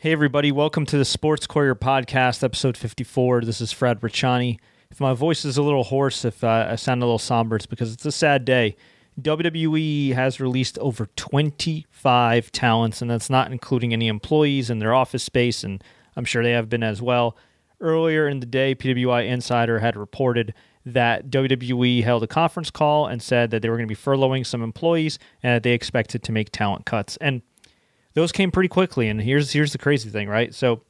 Hey, everybody, welcome to the Sports Courier Podcast, episode 54. This is Fred Ricciani. If my voice is a little hoarse, if uh, I sound a little somber, it's because it's a sad day. WWE has released over 25 talents, and that's not including any employees in their office space, and I'm sure they have been as well. Earlier in the day, PWI Insider had reported that WWE held a conference call and said that they were going to be furloughing some employees and that they expected to make talent cuts. And those came pretty quickly. And here's here's the crazy thing, right? So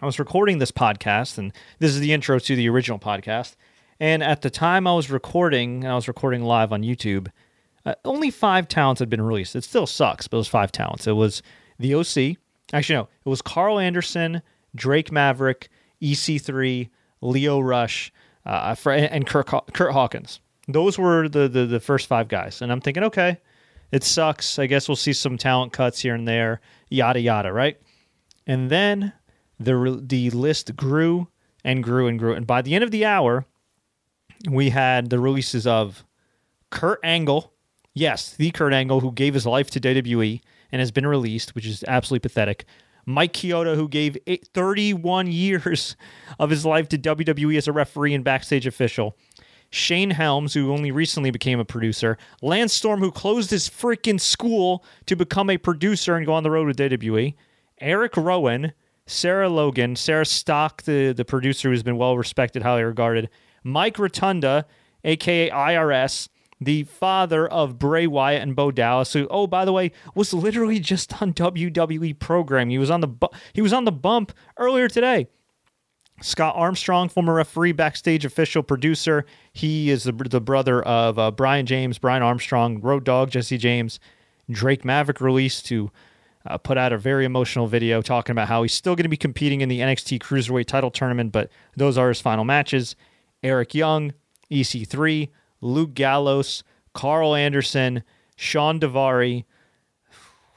I was recording this podcast, and this is the intro to the original podcast. And at the time I was recording, I was recording live on YouTube. Uh, only five talents had been released. It still sucks, but it was five talents. It was the OC. Actually, no, it was Karl Anderson, Drake Maverick, EC3, Lio Rush, uh, and Curt, Curt Hawkins. Those were the, the the first five guys, and I'm thinking, okay, it sucks. I guess we'll see some talent cuts here and there, yada yada, right? And then the the list grew and grew and grew, and by the end of the hour, we had the releases of Kurt Angle, yes, the Kurt Angle who gave his life to WWE and has been released, which is absolutely pathetic. Mike Chioda, who gave 31 years of his life to WWE as a referee and backstage official. Shane Helms, who only recently became a producer. Lance Storm, who closed his freaking school to become a producer and go on the road with WWE. Erick Rowan, Sarah Logan, Sarah Stock, the, the producer who's been well respected, highly regarded. Mike Rotunda, aka IRS, the father of Bray Wyatt and Bo Dallas, who, oh, by the way, was literally just on WWE program. He was on the bu- he was on the bump earlier today. Scott Armstrong, former referee, backstage official, producer. He is the, the brother of uh, Brian James, Brian Armstrong, Road Dog, Jesse James. Drake Maverick released to uh, put out a very emotional video talking about how he's still going to be competing in the NXT Cruiserweight title tournament, but those are his final matches. Eric Young, EC3, Luke Gallows, Karl Anderson, Shawn Daivari,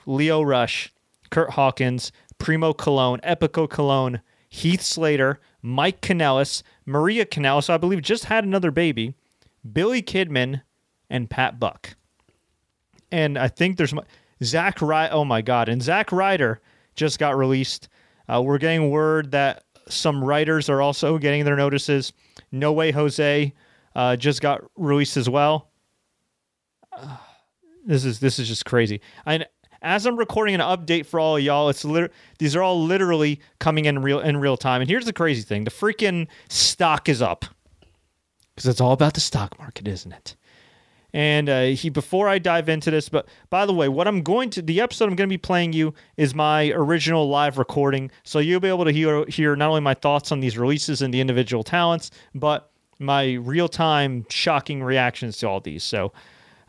Lio Rush, Curt Hawkins, Primo Colón, Epico Colón, Heath Slater, Mike Kanellis, Maria Kanellis, I believe just had another baby, Billy Kidman, and Pat Buck. And I think there's Zack Ryder. Oh my God. And Zack Ryder just got released. Uh, we're getting word that some writers are also getting their notices. No Way Jose uh, just got released as well. Uh, this is this is just crazy. I as I'm recording an update for all y'all, it's lit- these are all literally coming in real in real time. And here's the crazy thing: the freaking stock is up because it's all about the stock market, isn't it? And uh, he before I dive into this, but by the way, what I'm going to the episode I'm going to be playing you is my original live recording, so you'll be able to hear hear not only my thoughts on these releases and the individual talents, but my real time shocking reactions to all these. So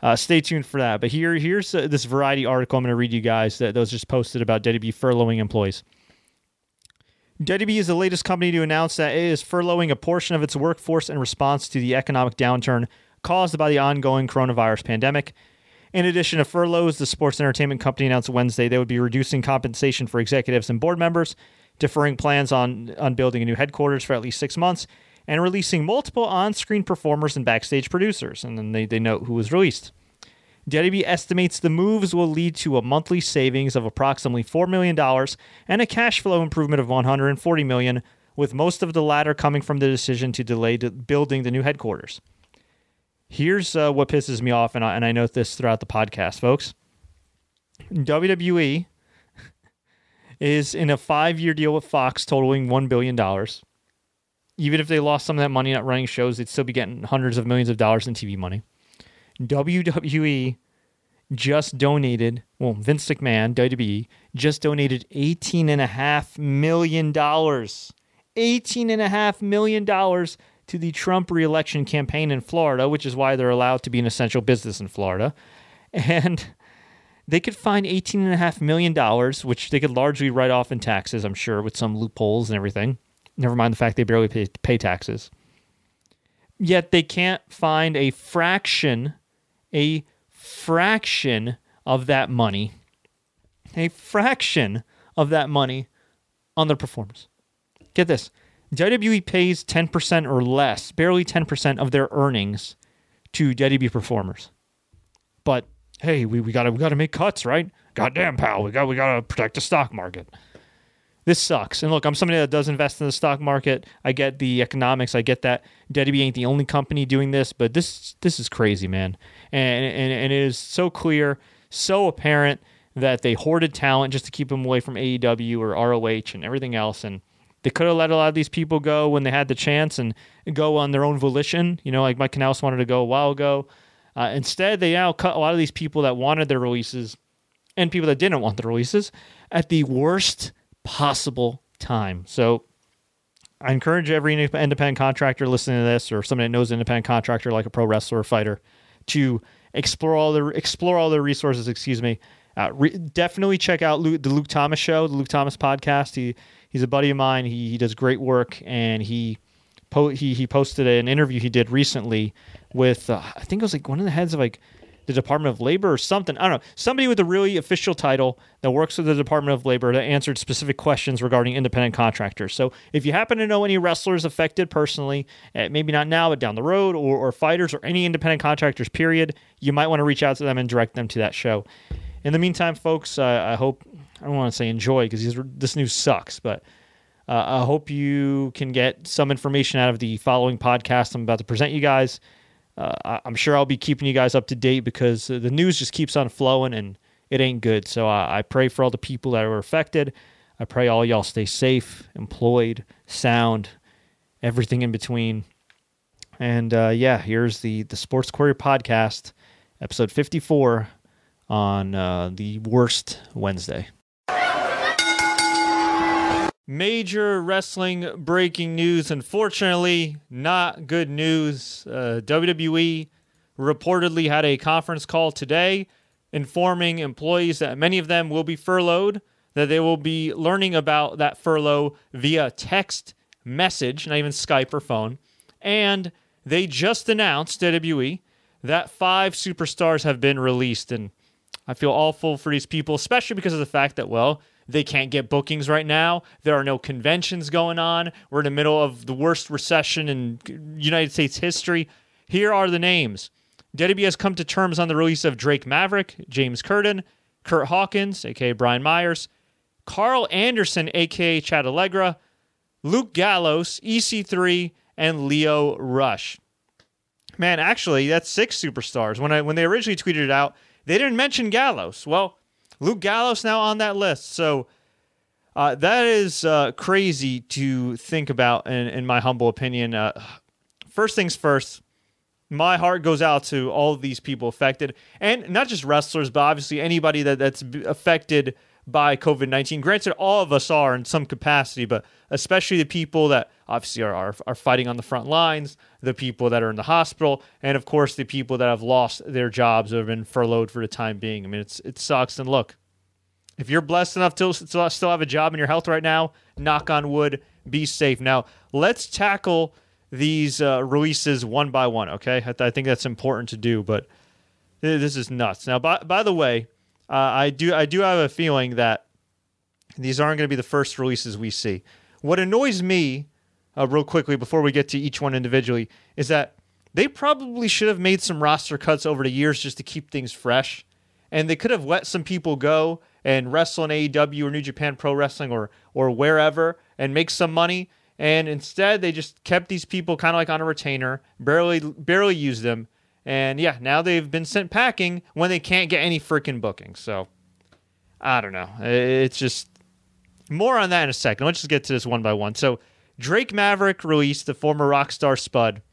uh, stay tuned for that. But here, here's uh, this Variety article I'm going to read you guys that, that was just posted about WWE furloughing employees. WWE is the latest company to announce that it is furloughing a portion of its workforce in response to the economic downturn caused by the ongoing coronavirus pandemic. In addition to furloughs, the sports entertainment company announced Wednesday they would be reducing compensation for executives and board members, deferring plans on, on building a new headquarters for at least six months, and releasing multiple on screen performers and backstage producers. And then they, they note who was released. WWE estimates the moves will lead to a monthly savings of approximately $4 million and a cash flow improvement of 140 million, with most of the latter coming from the decision to delay building the new headquarters. Here's uh, what pisses me off, and I, and I note this throughout the podcast, folks. WWE is in a five year deal with Fox totaling $1 billion even if they lost some of that money not running shows, they'd still be getting hundreds of millions of dollars in TV money. WWE just donated, well, Vince McMahon, WWE, just donated $18.5 million. $18.5 million to the Trump reelection campaign in Florida, which is why they're allowed to be an essential business in Florida. And they could find $18.5 million, which they could largely write off in taxes, I'm sure, with some loopholes and everything Never mind the fact they barely pay, pay taxes. Yet they can't find a fraction, a fraction of that money, a fraction of that money on their performance. Get this WWE pays 10% or less, barely 10% of their earnings to WWE performers. But hey, we, we gotta we gotta make cuts, right? Goddamn pal, we got we gotta protect the stock market. This sucks. And look, I'm somebody that does invest in the stock market. I get the economics. I get that WWE ain't the only company doing this, but this this is crazy, man. And and, and it is so clear, so apparent that they hoarded talent just to keep them away from AEW or ROH and everything else. And they could have let a lot of these people go when they had the chance and go on their own volition. You know, like Mike Kanellis wanted to go a while ago. Uh, instead, they now cut a lot of these people that wanted their releases and people that didn't want the releases at the worst possible time. So I encourage every independent contractor listening to this or somebody that knows an independent contractor like a pro wrestler or fighter to explore all the explore all the resources, excuse me. Uh, re- definitely check out Luke, the Luke Thomas show, the Luke Thomas podcast. He he's a buddy of mine. He, he does great work and he po- he he posted an interview he did recently with uh, I think it was like one of the heads of like the Department of Labor or something. I don't know. Somebody with a really official title that works with the Department of Labor that answered specific questions regarding independent contractors. So if you happen to know any wrestlers affected personally, eh, maybe not now, but down the road, or, or fighters or any independent contractors, period, you might want to reach out to them and direct them to that show. In the meantime, folks, uh, I hope, I don't want to say enjoy because this news sucks, but. Uh, I hope you can get some information out of the following podcast I'm about to present you guys uh, I'm sure I'll be keeping you guys up to date because the news just keeps on flowing and it ain't good. So I, I pray for all the people that are affected. I pray all y'all stay safe, employed, sound, everything in between. And uh, yeah, here's the the Sports Courier podcast, episode 54 on uh, the worst Wednesday. Major wrestling breaking news. Unfortunately, not good news. Uh, WWE reportedly had a conference call today informing employees that many of them will be furloughed, that they will be learning about that furlough via text message, not even Skype or phone. And they just announced, WWE, that five superstars have been released. And I feel awful for these people, especially because of the fact that, well, they can't get bookings right now. There are no conventions going on. We're in the middle of the worst recession in United States history. Here are the names. WWE has come to terms on the release of Drake Maverick, James Curtin, Curt Hawkins, aka Brian Myers, Karl Anderson, aka Chad Allegra, Luke Gallows, EC3, and Lio Rush. Man, actually, that's six superstars. When I when they originally tweeted it out, they didn't mention Gallows. Well, Luke Gallows now on that list. So uh, that is uh, crazy to think about, in, in my humble opinion. Uh, first things first, my heart goes out to all of these people affected, and not just wrestlers, but obviously anybody that, that's affected by COVID 19. Granted, all of us are in some capacity, but especially the people that obviously are, are, are, fighting on the front lines, the people that are in the hospital, and of course, the people that have lost their jobs or have been furloughed for the time being. I mean, it's, it sucks. And look, if you're blessed enough to still have a job in your health right now, knock on wood, be safe. Now, let's tackle these uh, releases one by one, okay? I, th- I think that's important to do, but this is nuts. Now, by, by the way, uh, I do I do have a feeling that these aren't going to be the first releases we see. What annoys me, uh, real quickly before we get to each one individually, is that they probably should have made some roster cuts over the years just to keep things fresh, and they could have let some people go and wrestle in AEW or New Japan Pro Wrestling or or wherever and make some money. And instead, they just kept these people kind of like on a retainer, barely barely used them and yeah, now they've been sent packing when they can't get any freaking bookings. So I don't know. It's just more on that in a second. Let's just get to this one by one. So Drake Maverick released the former rock star Spud.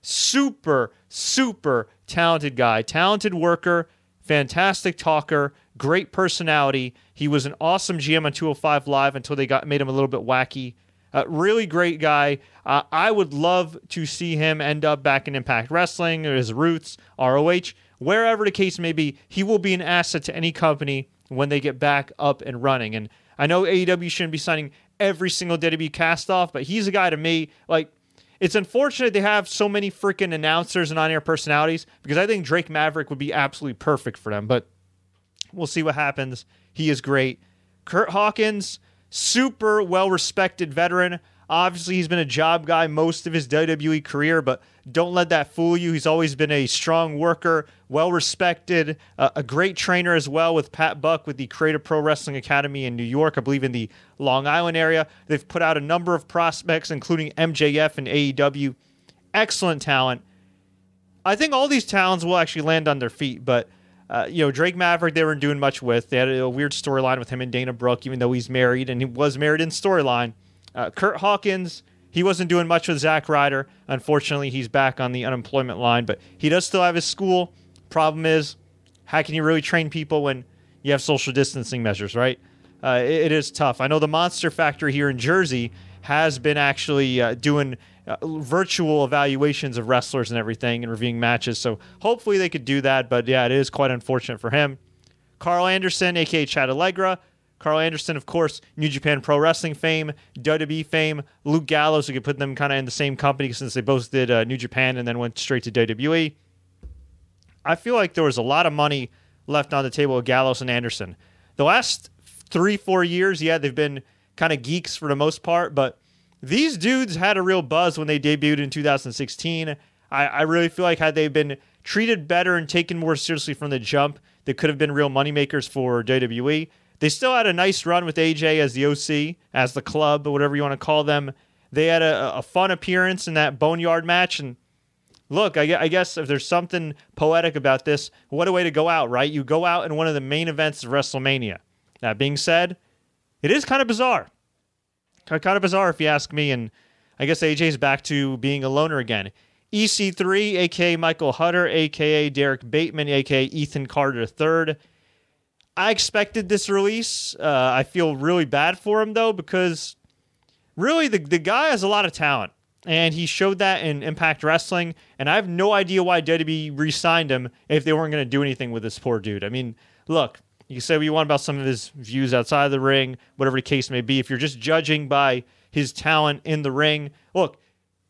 Super, super talented guy, talented worker, fantastic talker, great personality. He was an awesome GM on 205 Live until they got made him a little bit wacky. Uh, really great guy. Uh, I would love to see him end up back in Impact Wrestling or his roots, ROH, wherever the case may be. He will be an asset to any company when they get back up and running. And I know AEW shouldn't be signing every single WWE cast off, but he's a guy to me. Like, it's unfortunate they have so many freaking announcers and on air personalities because I think Drake Maverick would be absolutely perfect for them. But we'll see what happens. He is great. Curt Hawkins super well respected veteran. Obviously, he's been a job guy most of his WWE career, but don't let that fool you. He's always been a strong worker, well respected, uh, a great trainer as well with Pat Buck with the Create A Pro Wrestling Academy in New York, I believe in the Long Island area. They've put out a number of prospects, including MJF and AEW. Excellent talent. I think all these talents will actually land on their feet, but. Uh, you know, Drake Maverick, they weren't doing much with. They had a weird storyline with him and Dana Brooke, even though he's married and he was married in storyline. Uh, Curt Hawkins, he wasn't doing much with Zack Ryder. Unfortunately, he's back on the unemployment line, but he does still have his school. Problem is, how can you really train people when you have social distancing measures, right? Uh, it, it is tough. I know the Monster Factory here in Jersey has been actually uh, doing uh, virtual evaluations of wrestlers and everything and reviewing matches. So hopefully they could do that. But yeah, it is quite unfortunate for him. Karl Anderson, aka Chad Allegra, Karl Anderson, of course, New Japan Pro Wrestling fame, WWE fame, Luke Gallows, we could put them kind of in the same company since they both did uh, New Japan and then went straight to WWE. I feel like there was a lot of money left on the table with Gallows and Anderson. The last three, four years, yeah, they've been kind of geeks for the most part, but these dudes had a real buzz when they debuted in 2016. I, I really feel like had they been treated better and taken more seriously from the jump, they could have been real moneymakers for WWE. They still had a nice run with AJ as the OC, as the club, or whatever you want to call them. They had a, a fun appearance in that Boneyard match. And look, I, I guess if there's something poetic about this, what a way to go out, right? You go out in one of the main events of WrestleMania. That being said, it is kind of bizarre. Kind of bizarre if you ask me. And I guess AJ's back to being a loner again. EC3, aka Michael Hutter, aka Derrick Bateman, aka Ethan Carter III I expected this release. Uh, I feel really bad for him though because really the the guy has a lot of talent and he showed that in Impact Wrestling. And I have no idea why WWE re-signed him if they weren't going to do anything with this poor dude. I mean, look, you say what you want about some of his views outside of the ring, whatever the case may be. If you're just judging by his talent in the ring, look,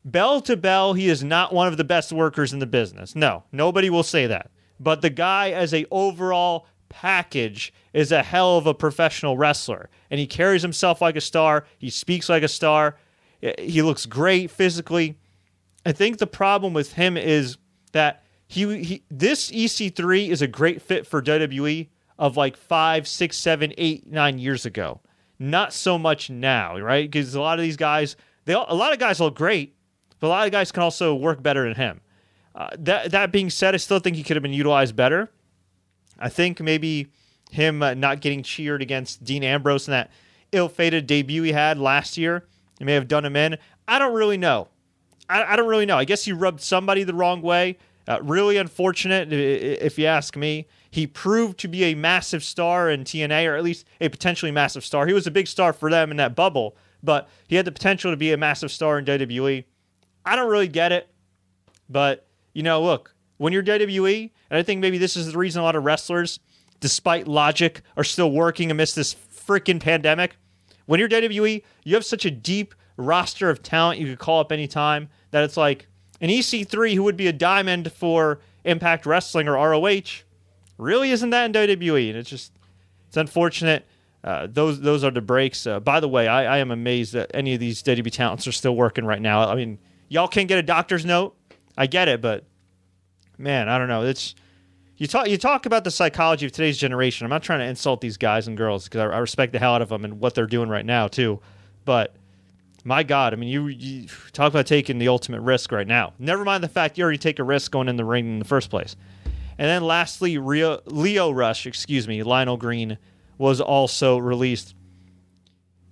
bell to bell, he is not one of the best workers in the business. No, nobody will say that. But the guy, as a overall package is a hell of a professional wrestler. And he carries himself like a star. He speaks like a star. He looks great physically. I think the problem with him is that he, he this EC3 is a great fit for WWE of like five, six, seven, eight, nine years ago. Not so much now, right? Because a lot of these guys, they a lot of guys look great, but a lot of guys can also work better than him. Uh, that that being said, I still think he could have been utilized better. I think maybe him uh, not getting cheered against Dean Ambrose in that ill-fated debut he had last year, may have done him in. I don't really know. I, I don't really know. I guess he rubbed somebody the wrong way. Uh, really unfortunate, if you ask me. He proved to be a massive star in TNA, or at least a potentially massive star. He was a big star for them in that bubble, but he had the potential to be a massive star in WWE. I don't really get it, but you know, look, when you're WWE, and I think maybe this is the reason a lot of wrestlers, despite logic, are still working amidst this freaking pandemic. When you're WWE, you have such a deep roster of talent you could call up anytime that it's like an EC3 who would be a diamond for Impact Wrestling or ROH really isn't that in WWE. And it's just, it's unfortunate. Uh, those those are the breaks. Uh, by the way, I, I am amazed that any of these WWE talents are still working right now. I mean, y'all can't get a doctor's note. I get it, but man, I don't know. It's you talk you talk about the psychology of today's generation. I'm not trying to insult these guys and girls because I, I, respect the hell out of them and what they're doing right now too. But my God, I mean, you, you talk about taking the ultimate risk right now. Never mind the fact you already take a risk going in the ring in the first place. And then lastly, Rio, Lio Rush, excuse me, Lionel Green was also released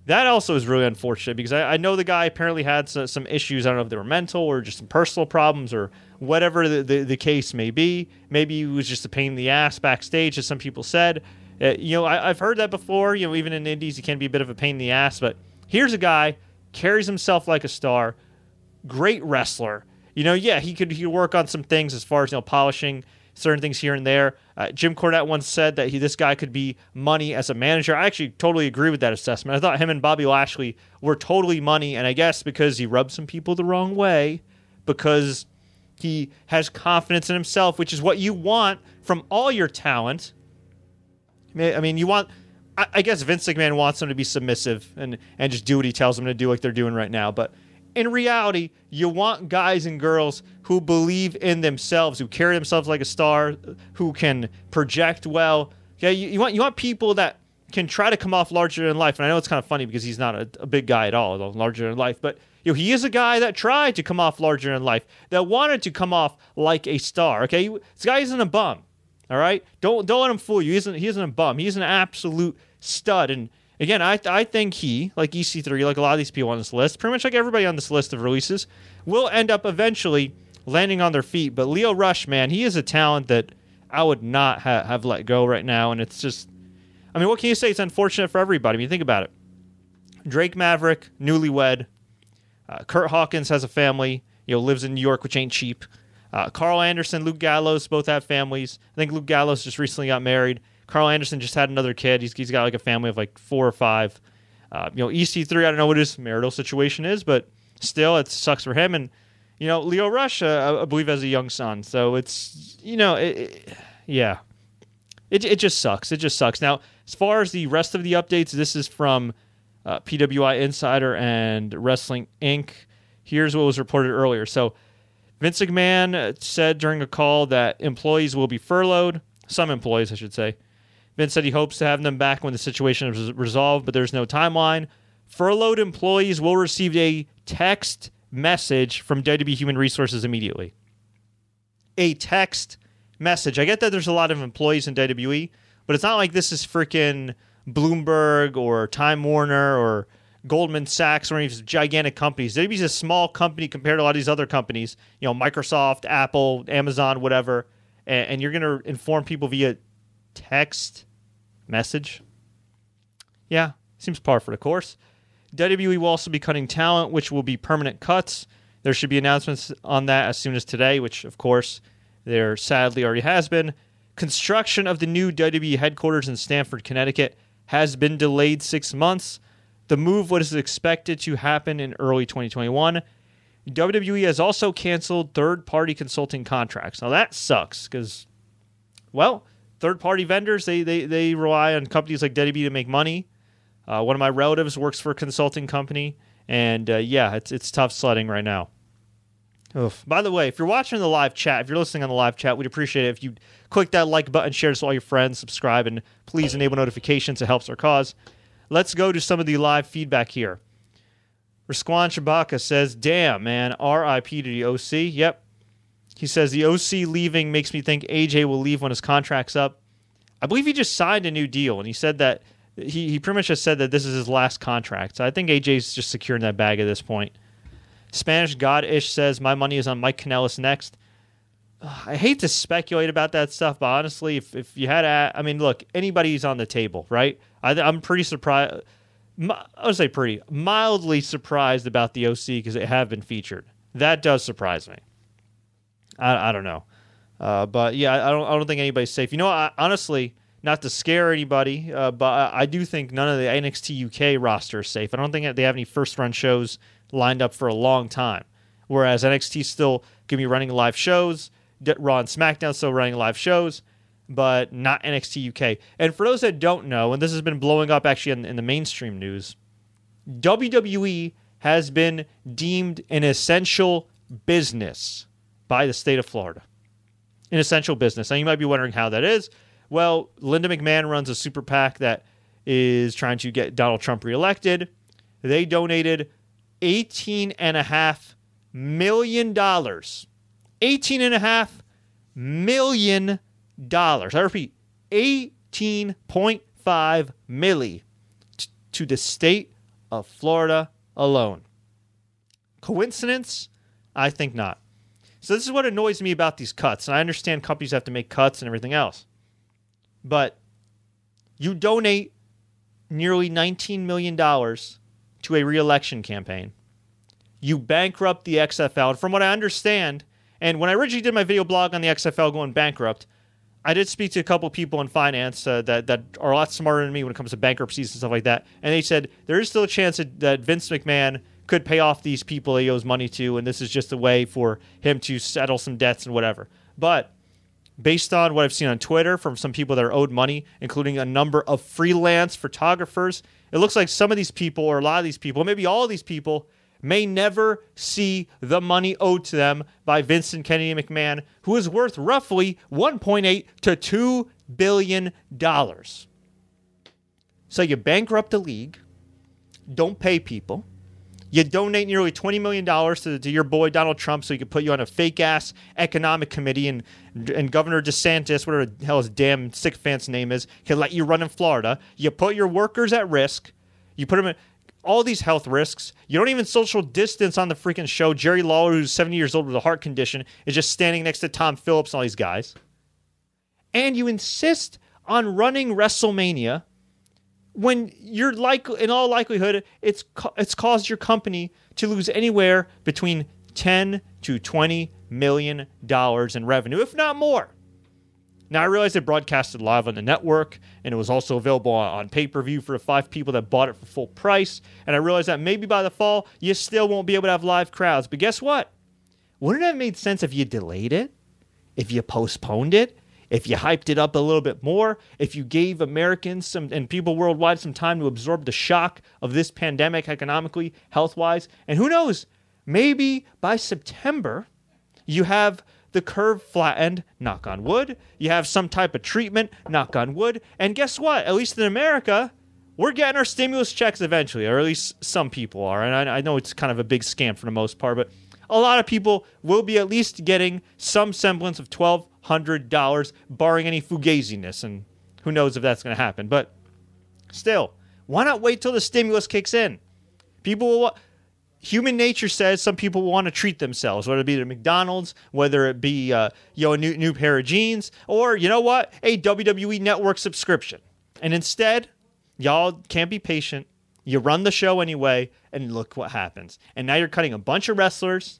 that also is really unfortunate because I, I know the guy apparently had some, some, issues. I don't know if they were mental or just some personal problems or whatever the, the, the, case may be. Maybe he was just a pain in the ass backstage, as some people said. Uh, you know, I, have heard that before. You know, even in indies, he can be a bit of a pain in the ass. But here's a guy carries himself like a star, great wrestler. You know, yeah, he could he work on some things as far as you know polishing certain things here and there. Uh, Jim Cornette once said that he this guy could be money as a manager. I actually totally agree with that assessment. I thought him and Bobby Lashley were totally money, and I guess because he rubbed some people the wrong way, because he has confidence in himself, which is what you want from all your talent. I mean, you want I, I guess Vince McMahon wants them to be submissive and and just do what he tells them to do, like they're doing right now. But in reality, you want guys and girls who believe in themselves, who carry themselves like a star, who can project well. Yeah, you, you want you want people that can try to come off larger than life. And I know it's kind of funny because he's not a, a big guy at all, larger than life, but you know, he is a guy that tried to come off larger than life, that wanted to come off like a star. Okay, this guy isn't a bum. All right, don't don't let him fool you. He isn't he isn't a bum. He's an absolute stud. And again, I I think he, like EC3, like a lot of these people on this list, pretty much like everybody on this list of releases, will end up eventually landing on their feet. But Lio Rush, man, he is a talent that I would not ha- have let go right now, and it's just I mean, what can you say? It's unfortunate for everybody. I mean, think about it. Drake Maverick, newlywed. Uh, Curt Hawkins has a family. You know, lives in New York, which ain't cheap. Uh, Karl Anderson, Luke Gallows, both have families. I think Luke Gallows just recently got married. Karl Anderson just had another kid. He's, he's got like a family of like four or five. Uh, you know, EC3, I don't know what his marital situation is, but still, it sucks for him. And, you know, Lio Rush, uh, I believe, has a young son. So it's, you know, it, it, yeah. It, it just sucks. It just sucks. Now, as far as the rest of the updates, this is from uh, PWI Insider and Wrestling Inc. Here's what was reported earlier. So, Vince McMahon said during a call that employees will be furloughed, some employees, I should say. Vince said he hopes to have them back when the situation is resolved, but there's no timeline. Furloughed employees will receive a text message from WWE Human Resources immediately. A text message. I get that there's a lot of employees in WWE, but it's not like this is freaking Bloomberg or Time Warner or Goldman Sachs or any of these gigantic companies. WWE's a small company compared to a lot of these other companies, you know, Microsoft, Apple, Amazon, whatever. And, and you're going to inform people via text message. Yeah, seems par for the course. WWE will also be cutting talent, which will be permanent cuts. There should be announcements on that as soon as today, which, of course, there sadly already has been. Construction of the new WWE headquarters in Stamford, Connecticut has been delayed six months. The move was expected to happen in early 2021. WWE has also canceled third party consulting contracts. Now that sucks because, well, third party vendors, they, they, they rely on companies like WWE to make money. Uh, one of my relatives works for a consulting company, and uh, yeah, it's, it's tough sledding right now. Oof. By the way, if you're watching the live chat, if you're listening on the live chat, we'd appreciate it if you click that like button, share this with all your friends, subscribe, and please enable notifications. It helps our cause. Let's go to some of the live feedback here. Rasquan Shabaka says, Damn, man, RIP to the OC. Yep. He says, The OC leaving makes me think AJ will leave when his contract's up. I believe he just signed a new deal, and he said that he, he pretty much just said that this is his last contract. So I think AJ's just securing that bag at this point. Spanish God-ish says my money is on Mike Kanellis next. I hate to speculate about that stuff, but honestly, if, if you had, a, I mean, look, anybody's on the table, right? I, am pretty surprised. I would say pretty mildly surprised about the OC because they have been featured. That does surprise me. I, I don't know, uh, but yeah, I don't. I don't think anybody's safe. You know, I, honestly, not to scare anybody, uh, but I, I, do think none of the NXT UK roster is safe. I don't think they have any first run shows lined up for a long time. Whereas NXT still can be running live shows, Raw and SmackDown still running live shows, but not NXT UK. And for those that don't know, and this has been blowing up actually in, in the mainstream news, WWE has been deemed an essential business by the state of Florida. An essential business. Now you might be wondering how that is. Well, Linda McMahon runs a super PAC that is trying to get Donald Trump reelected. They donated eighteen and a half million dollars. Eighteen and a half million dollars. I repeat, eighteen point five milli t- to the state of Florida alone. Coincidence? I think not. So this is what annoys me about these cuts, and I understand companies have to make cuts and everything else, but you donate nearly $19 million to a reelection campaign. You bankrupt the XFL. And from what I understand, and when I originally did my video blog on the XFL going bankrupt, I did speak to a couple people in finance uh, that, that are a lot smarter than me when it comes to bankruptcies and stuff like that. And they said there is still a chance that, that Vince McMahon could pay off these people he owes money to, and this is just a way for him to settle some debts and whatever. But based on what I've seen on Twitter from some people that are owed money, including a number of freelance photographers, it looks like some of these people, or a lot of these people, maybe all of these people, may never see the money owed to them by Vincent Kennedy McMahon, who is worth roughly 1.8 to 2 billion dollars. So you bankrupt the league, don't pay people. You donate nearly $20 million to, to your boy Donald Trump so he could put you on a fake ass economic committee and, and Governor DeSantis, whatever the hell his damn sycophant's name is, can let you run in Florida. You put your workers at risk. You put them in all these health risks. You don't even social distance on the freaking show. Jerry Lawler, who's 70 years old with a heart condition, is just standing next to Tom Phillips and all these guys. And you insist on running WrestleMania when you're like in all likelihood it's it's caused your company to lose anywhere between 10 to 20 million dollars in revenue if not more. Now i realize they broadcasted live on the network and it was also available on pay-per-view for the five people that bought it for full price and i realize that maybe by the fall you still won't be able to have live crowds. But guess what? Wouldn't it have made sense if you delayed it? If you postponed it if you hyped it up a little bit more, if you gave Americans some and people worldwide some time to absorb the shock of this pandemic economically, health wise, and who knows, maybe by September, you have the curve flattened, knock on wood. You have some type of treatment, knock on wood. And guess what? At least in America, we're getting our stimulus checks eventually, or at least some people are. And I, I know it's kind of a big scam for the most part, but a lot of people will be at least getting some semblance of 12 hundred dollars, barring any fugaziness, and who knows if that's going to happen. But still, why not wait till the stimulus kicks in? People will. Human nature says some people want to treat themselves, whether it be the McDonald's, whether it be uh, you know a new new pair of jeans, or you know what, a WWE Network subscription. And instead, y'all can't be patient. You run the show anyway, and look what happens. And now you're cutting a bunch of wrestlers,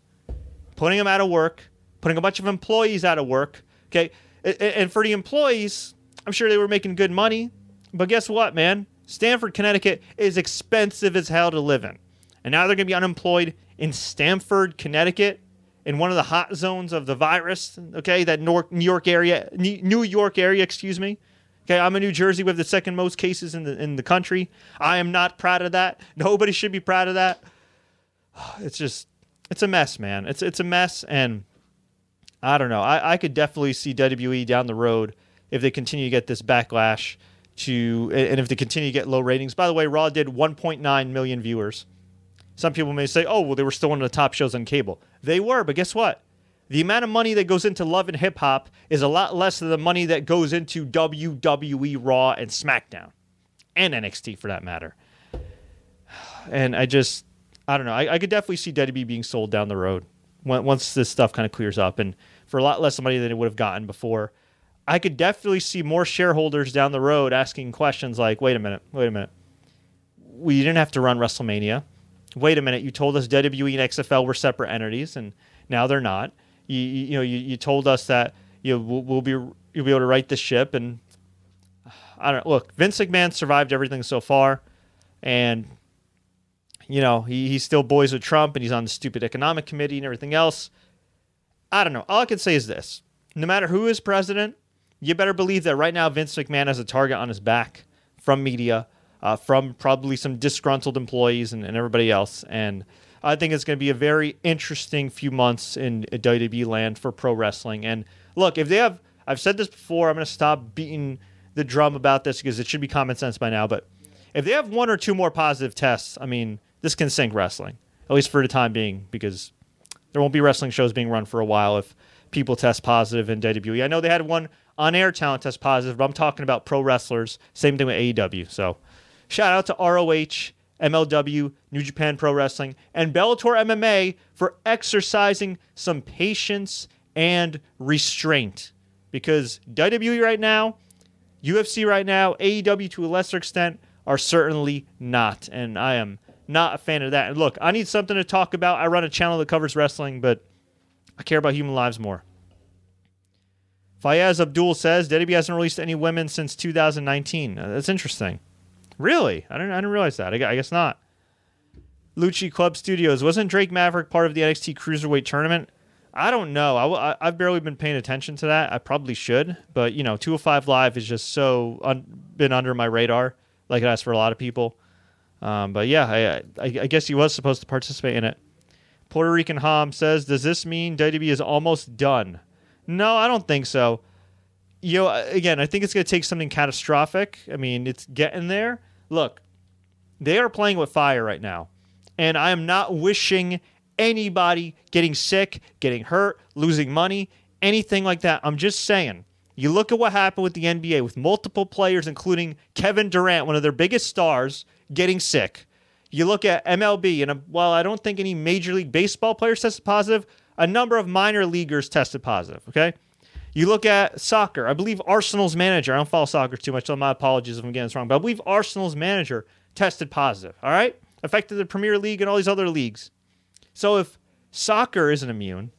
putting them out of work, putting a bunch of employees out of work, Okay. And for the employees, I'm sure they were making good money. But guess what, man? Stamford, Connecticut is expensive as hell to live in. And now they're going to be unemployed in Stamford, Connecticut, in one of the hot zones of the virus. Okay. That New York area, New York area, excuse me. Okay, I'm in New Jersey with the second most cases in the in the country. I am not proud of that. Nobody should be proud of that. It's just it's a mess, man. It's it's a mess and I don't know. I, I could definitely see WWE down the road if they continue to get this backlash to, and if they continue to get low ratings. By the way, Raw did 1.9 million viewers. Some people may say, oh, well, they were still one of the top shows on cable. They were, but guess what? The amount of money that goes into Love and Hip Hop is a lot less than the money that goes into WWE Raw and SmackDown, and NXT for that matter. And I just, I don't know. I, I could definitely see WWE being sold down the road once this stuff kind of clears up and for a lot less money than it would have gotten before. I could definitely see more shareholders down the road asking questions like, wait a minute, wait a minute. We didn't have to run WrestleMania. Wait a minute, you told us WWE and XFL were separate entities, and now they're not. You, you, you know, you, you told us that you know, we'll, we'll be you'll be able to right the ship, and I don't know. look. Vince McMahon survived everything so far, and you know, he, he's still boys with Trump and he's on the stupid economic committee and everything else. I don't know. All I can say is this no matter who is president, you better believe that right now Vince McMahon has a target on his back from media, uh, from probably some disgruntled employees and, and everybody else. And I think it's going to be a very interesting few months in WWE land for pro wrestling. And look, if they have, I've said this before, I'm going to stop beating the drum about this because it should be common sense by now. But if they have one or two more positive tests, I mean, this can sink wrestling, at least for the time being, because there won't be wrestling shows being run for a while if people test positive in WWE. I know they had one on air talent test positive, but I'm talking about pro wrestlers. Same thing with AEW. So shout out to ROH, MLW, New Japan Pro Wrestling, and Bellator MMA for exercising some patience and restraint. Because WWE right now, UFC right now, AEW to a lesser extent, are certainly not. And I am not a fan of that. And look, I need something to talk about. I run a channel that covers wrestling, but I care about human lives more. Fayez Abdul says WWE hasn't released any women since 2019. Uh, that's interesting. Really? I didn't, I didn't realize that. I, I guess not. Lucci Club Studios. Wasn't Drake Maverick part of the NXT Cruiserweight tournament? I don't know. I, I, have barely been paying attention to that. I probably should, but you know, 205 Live is just so un, been under my radar, like it has for a lot of people. Um, but yeah, I, I, I, guess he was supposed to participate in it. Puerto Rican Ham says, "Does this mean WWE is almost done?" No, I don't think so. You know, again, I think it's going to take something catastrophic. I mean, it's getting there. Look, they are playing with fire right now, and I am not wishing anybody getting sick, getting hurt, losing money, anything like that. I'm just saying. You look at what happened with the NBA with multiple players, including Kevin Durant, one of their biggest stars, getting sick. You look at MLB, and uh, while I don't think any Major League Baseball players tested positive, a number of minor leaguers tested positive. Okay. You look at soccer. I believe Arsenal's manager, I don't follow soccer too much, so my apologies if I'm getting this wrong, but I believe Arsenal's manager tested positive. All right. Affected the Premier League and all these other leagues. So if soccer isn't immune,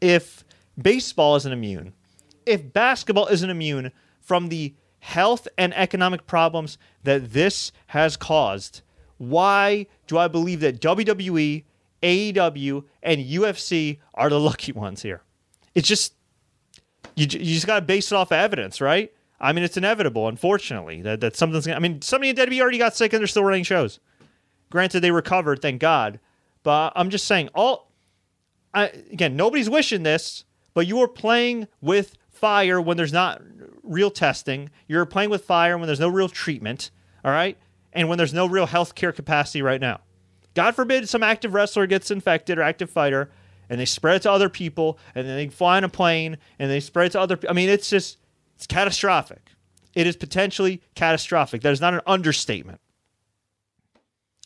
if baseball isn't immune, if basketball isn't immune from the health and economic problems that this has caused, why do I believe that WWE, AEW, and UFC are the lucky ones here? It's just you, you just got to base it off of evidence, right? I mean, it's inevitable, unfortunately, that, that something's. I mean, somebody in WWE already got sick and they're still running shows. Granted, they recovered, thank God. But I'm just saying, all I, again, nobody's wishing this, but you are playing with fire when there's not real testing. You're playing with fire when there's no real treatment. All right, and when there's no real healthcare capacity right now. God forbid some active wrestler gets infected or active fighter, and they spread it to other people, and then they fly on a plane and they spread it to other. I mean, it's just it's catastrophic. It is potentially catastrophic. That is not an understatement.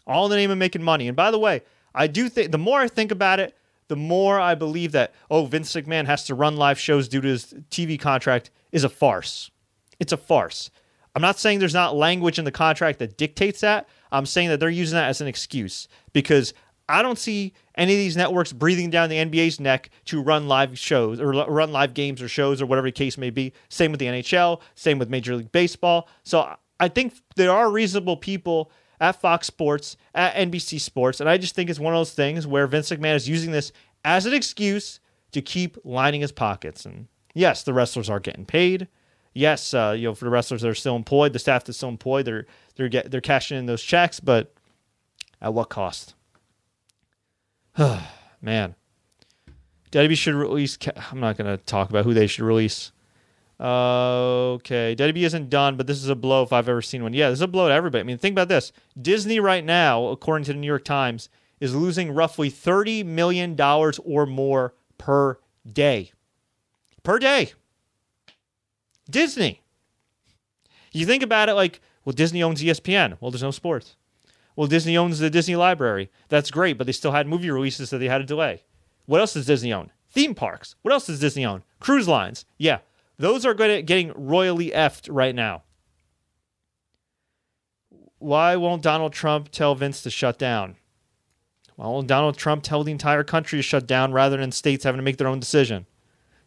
All in the name of making money. And by the way, I do think the more I think about it, the more I believe that oh Vince McMahon has to run live shows due to his TV contract is a farce. It's a farce. I'm not saying there's not language in the contract that dictates that. I'm saying that they're using that as an excuse because I don't see any of these networks breathing down the NBA's neck to run live shows or run live games or shows or whatever the case may be. Same with the NHL, same with Major League Baseball. So I think there are reasonable people at Fox Sports, at NBC Sports. And I just think it's one of those things where Vince McMahon is using this as an excuse to keep lining his pockets. And yes, the wrestlers are getting paid. Yes, uh, you know, for the wrestlers that are still employed, the staff that's still employed, they're they're get they're cashing in those checks, but at what cost? Man, WWE should release. I'm not going to talk about who they should release. Uh, okay, WWE isn't done, but this is a blow if I've ever seen one. Yeah, this is a blow to everybody. I mean, think about this. Disney right now, according to the New York Times, is losing roughly $30 million or more per day. Per day. Disney. You think about it like, well, Disney owns ESPN. Well, there's no sports. Well, Disney owns the Disney library. That's great, but they still had movie releases that they had to delay. What else does Disney own? Theme parks. What else does Disney own? Cruise lines. Yeah, those are good at getting royally effed right now. Why won't Donald Trump tell Vince to shut down? Why won't Donald Trump tell the entire country to shut down rather than states having to make their own decision.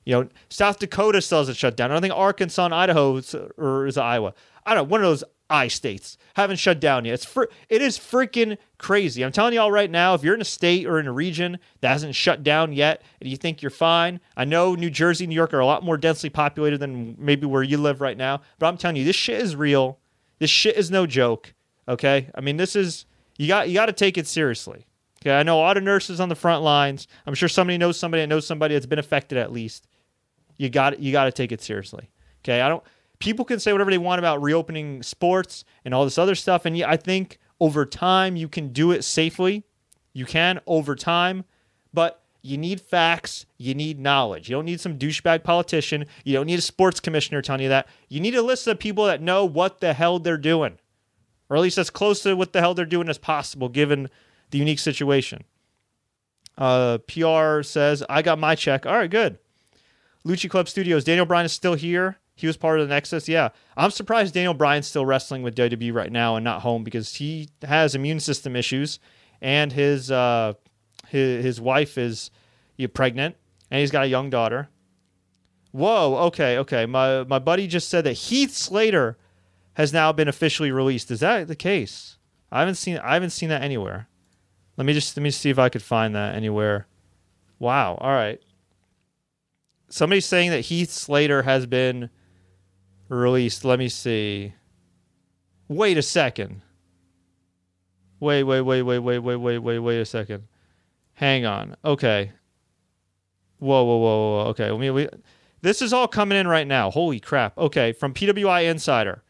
You know, South Dakota still hasn't shut down. I don't think Arkansas and Idaho or is Iowa. I don't know, one of those I states haven't shut down yet. It's fr- it is freaking crazy. I'm telling y'all right now, if you're in a state or in a region that hasn't shut down yet and you think you're fine, I know New Jersey, and New York are a lot more densely populated than maybe where you live right now, but I'm telling you, this shit is real. This shit is no joke. Okay? I mean, this is you got you got to take it seriously. Okay, I know a lot of nurses on the front lines. I'm sure somebody knows somebody that knows somebody that's been affected at least. You got you got to take it seriously. Okay, I don't people can say whatever they want about reopening sports and all this other stuff. And I think over time you can do it safely. You can over time, but you need facts. You need knowledge. You don't need some douchebag politician. You don't need a sports commissioner telling you that. You need a list of people that know what the hell they're doing, or at least as close to what the hell they're doing as possible, given the unique situation. Uh, PR says, I got my check. All right, good. Lucha Club Studios. Daniel Bryan is still here. He was part of the Nexus. Yeah. I'm surprised Daniel Bryan's still wrestling with WWE right now and not home because he has immune system issues and his uh, his, his wife is pregnant and he's got a young daughter. Whoa, okay, okay. My my buddy just said that Heath Slater has now been officially released. Is that the case? I haven't seen I haven't seen that anywhere. Let me just let me see if I could find that anywhere. Wow. All right. Somebody's saying that Heath Slater has been released. Let me see. Wait a second. Wait, wait, wait, wait, wait, wait, wait, wait, wait a second. Hang on. Okay. Whoa, whoa, whoa, whoa. Okay. I mean, we, this is all coming in right now. Holy crap. Okay. From PWI Insider.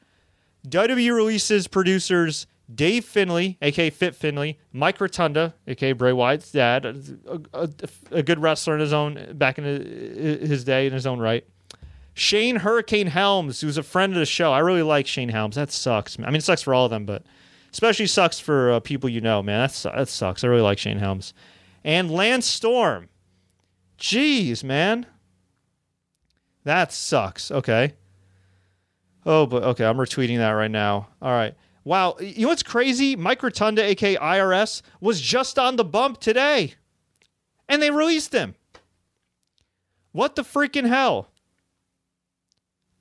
WWE releases producers Dave Finlay, aka Fit Finlay, Mike Rotunda, aka Bray Wyatt's dad, a, a, a good wrestler in his own back in his day in his own right. Shane Hurricane Helms, who's a friend of the show. I really like Shane Helms. That sucks. I mean, it sucks for all of them, but especially sucks for uh, people you know, man. That's that sucks. I really like Shane Helms. And Lance Storm. Jeez, man. That sucks. Okay. Oh, but okay, I'm retweeting that right now. All right. Wow. You know what's crazy? Mike Rotunda, aka IRS, was just on the bump today. And they released him. What the freaking hell?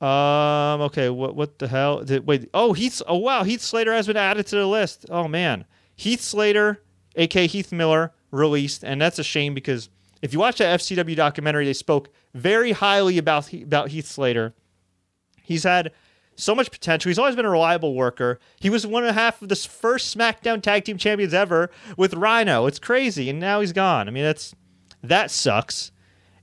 Um, okay, what what the hell? Did, wait, oh Heath oh wow, Heath Slater has been added to the list. Oh man. Heath Slater, aka Heath Miller, released, and that's a shame because if you watch that FCW documentary, they spoke very highly about about Heath Slater. He's had so much potential. He's always been a reliable worker. He was one and a half of the first SmackDown Tag Team Champions ever with Rhino. It's crazy, and now he's gone. I mean, that's that sucks.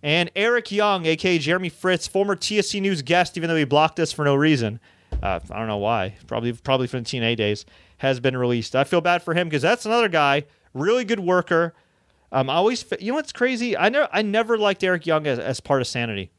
And Eric Young, aka Jeremy Fritz, former TSC News guest, even though he blocked us for no reason. Uh, I don't know why. Probably, probably from the TNA days, has been released. I feel bad for him because that's another guy, really good worker. Um, I always, you know what's crazy? I never, I never liked Eric Young as, as part of Sanity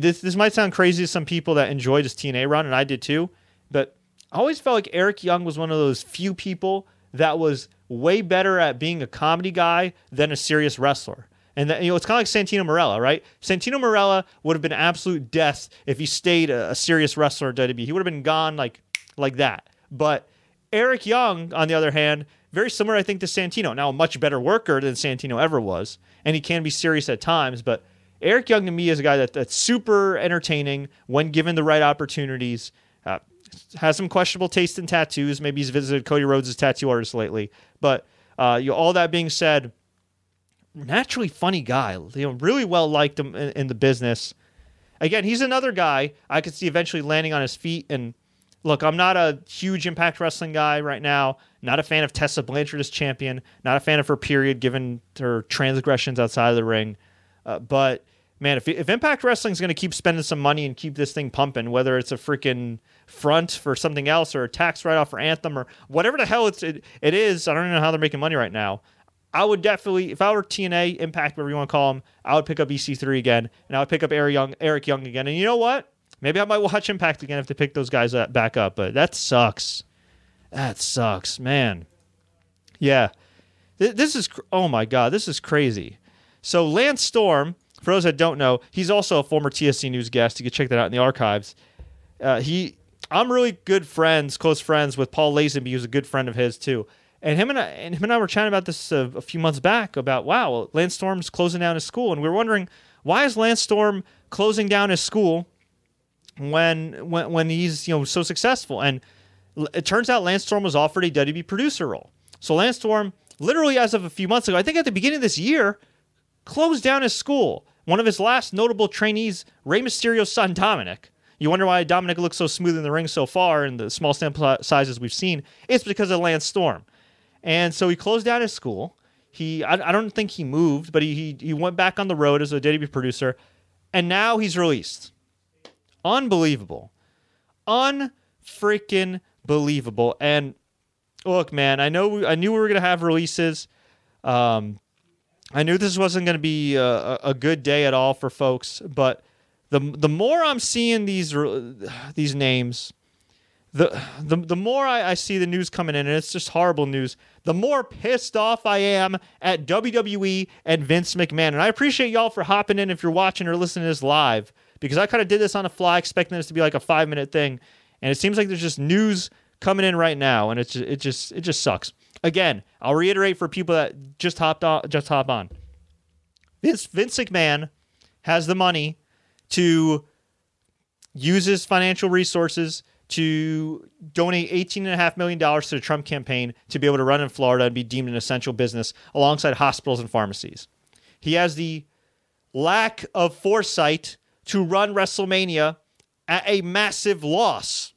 this this might sound crazy to some people that enjoyed his TNA run, and I did too. But I always felt like Eric Young was one of those few people that was way better at being a comedy guy than a serious wrestler. And that, you know, it's kind of like Santino Marella, right? Santino Marella would have been absolute death if he stayed a, a serious wrestler at WWE. He would have been gone like like that. But Eric Young, on the other hand, very similar, I think, to Santino. Now, a much better worker than Santino ever was, and he can be serious at times, but Eric Young to me is a guy that, that's super entertaining when given the right opportunities. Uh, has some questionable taste in tattoos. Maybe he's visited Cody Rhodes' tattoo artist lately. But uh, you know, all that being said, naturally funny guy. You know, really well liked him in, in, the business. Again, he's another guy I could see eventually landing on his feet. And look, I'm not a huge Impact Wrestling guy right now. Not a fan of Tessa Blanchard as champion. Not a fan of her period, given her transgressions outside of the ring. Uh, but man, if, if Impact Wrestling is going to keep spending some money and keep this thing pumping, whether it's a freaking front for something else or a tax write off for Anthem or whatever the hell it's, it, it is, I don't even know how they're making money right now. I would definitely, if I were TNA, Impact, whatever you want to call them, I would pick up EC3 again, and I would pick up Eric Young, Eric Young again. And you know what? Maybe I might watch Impact again if they pick those guys back up. But that sucks. That sucks, man. Yeah, this is oh my god, this is crazy. So Lance Storm for those that don't know, he's also a former TSC News guest. You can check that out in the archives. Uh, he, I'm really good friends, close friends with Paul Lazenby, who's a good friend of his too. And him and I, and him and I were chatting about this a, a few months back about wow, Lance Storm's closing down his school, and we were wondering why is Lance Storm closing down his school when when when he's you know so successful? And it turns out Lance Storm was offered a WB producer role. So Lance Storm, literally as of a few months ago, I think at the beginning of this year, closed down his school one of his last notable trainees, Rey Mysterio's son, Dominic. You wonder why Dominic looks so smooth in the ring so far and the small sample sizes we've seen. It's because of Lance Storm. And so he closed down his school. He, I, I don't think he moved, but he, he, he went back on the road as a WWE producer, and now he's released. Unbelievable, unfreaking believable. And look, man, I know we, I knew we were gonna have releases. Um, I knew this wasn't going to be uh, a, a, good day at all for folks, but the the more I'm seeing these these names, the the, the more I, I see the news coming in, and it's just horrible news. The more pissed off I am at WWE and Vince McMahon. And I appreciate y'all for hopping in if you're watching or listening to this live, because I kind of did this on a fly, expecting this to be like a five minute thing, and it seems like there's just news coming in right now, and it's it just it just sucks. Again, I'll reiterate for people that just hopped on, just hop on. Vince, Vince McMahon has the money to use his financial resources to donate $18.5 million to the Trump campaign to be able to run in Florida and be deemed an essential business alongside hospitals and pharmacies. He has the lack of foresight to run WrestleMania at a massive loss.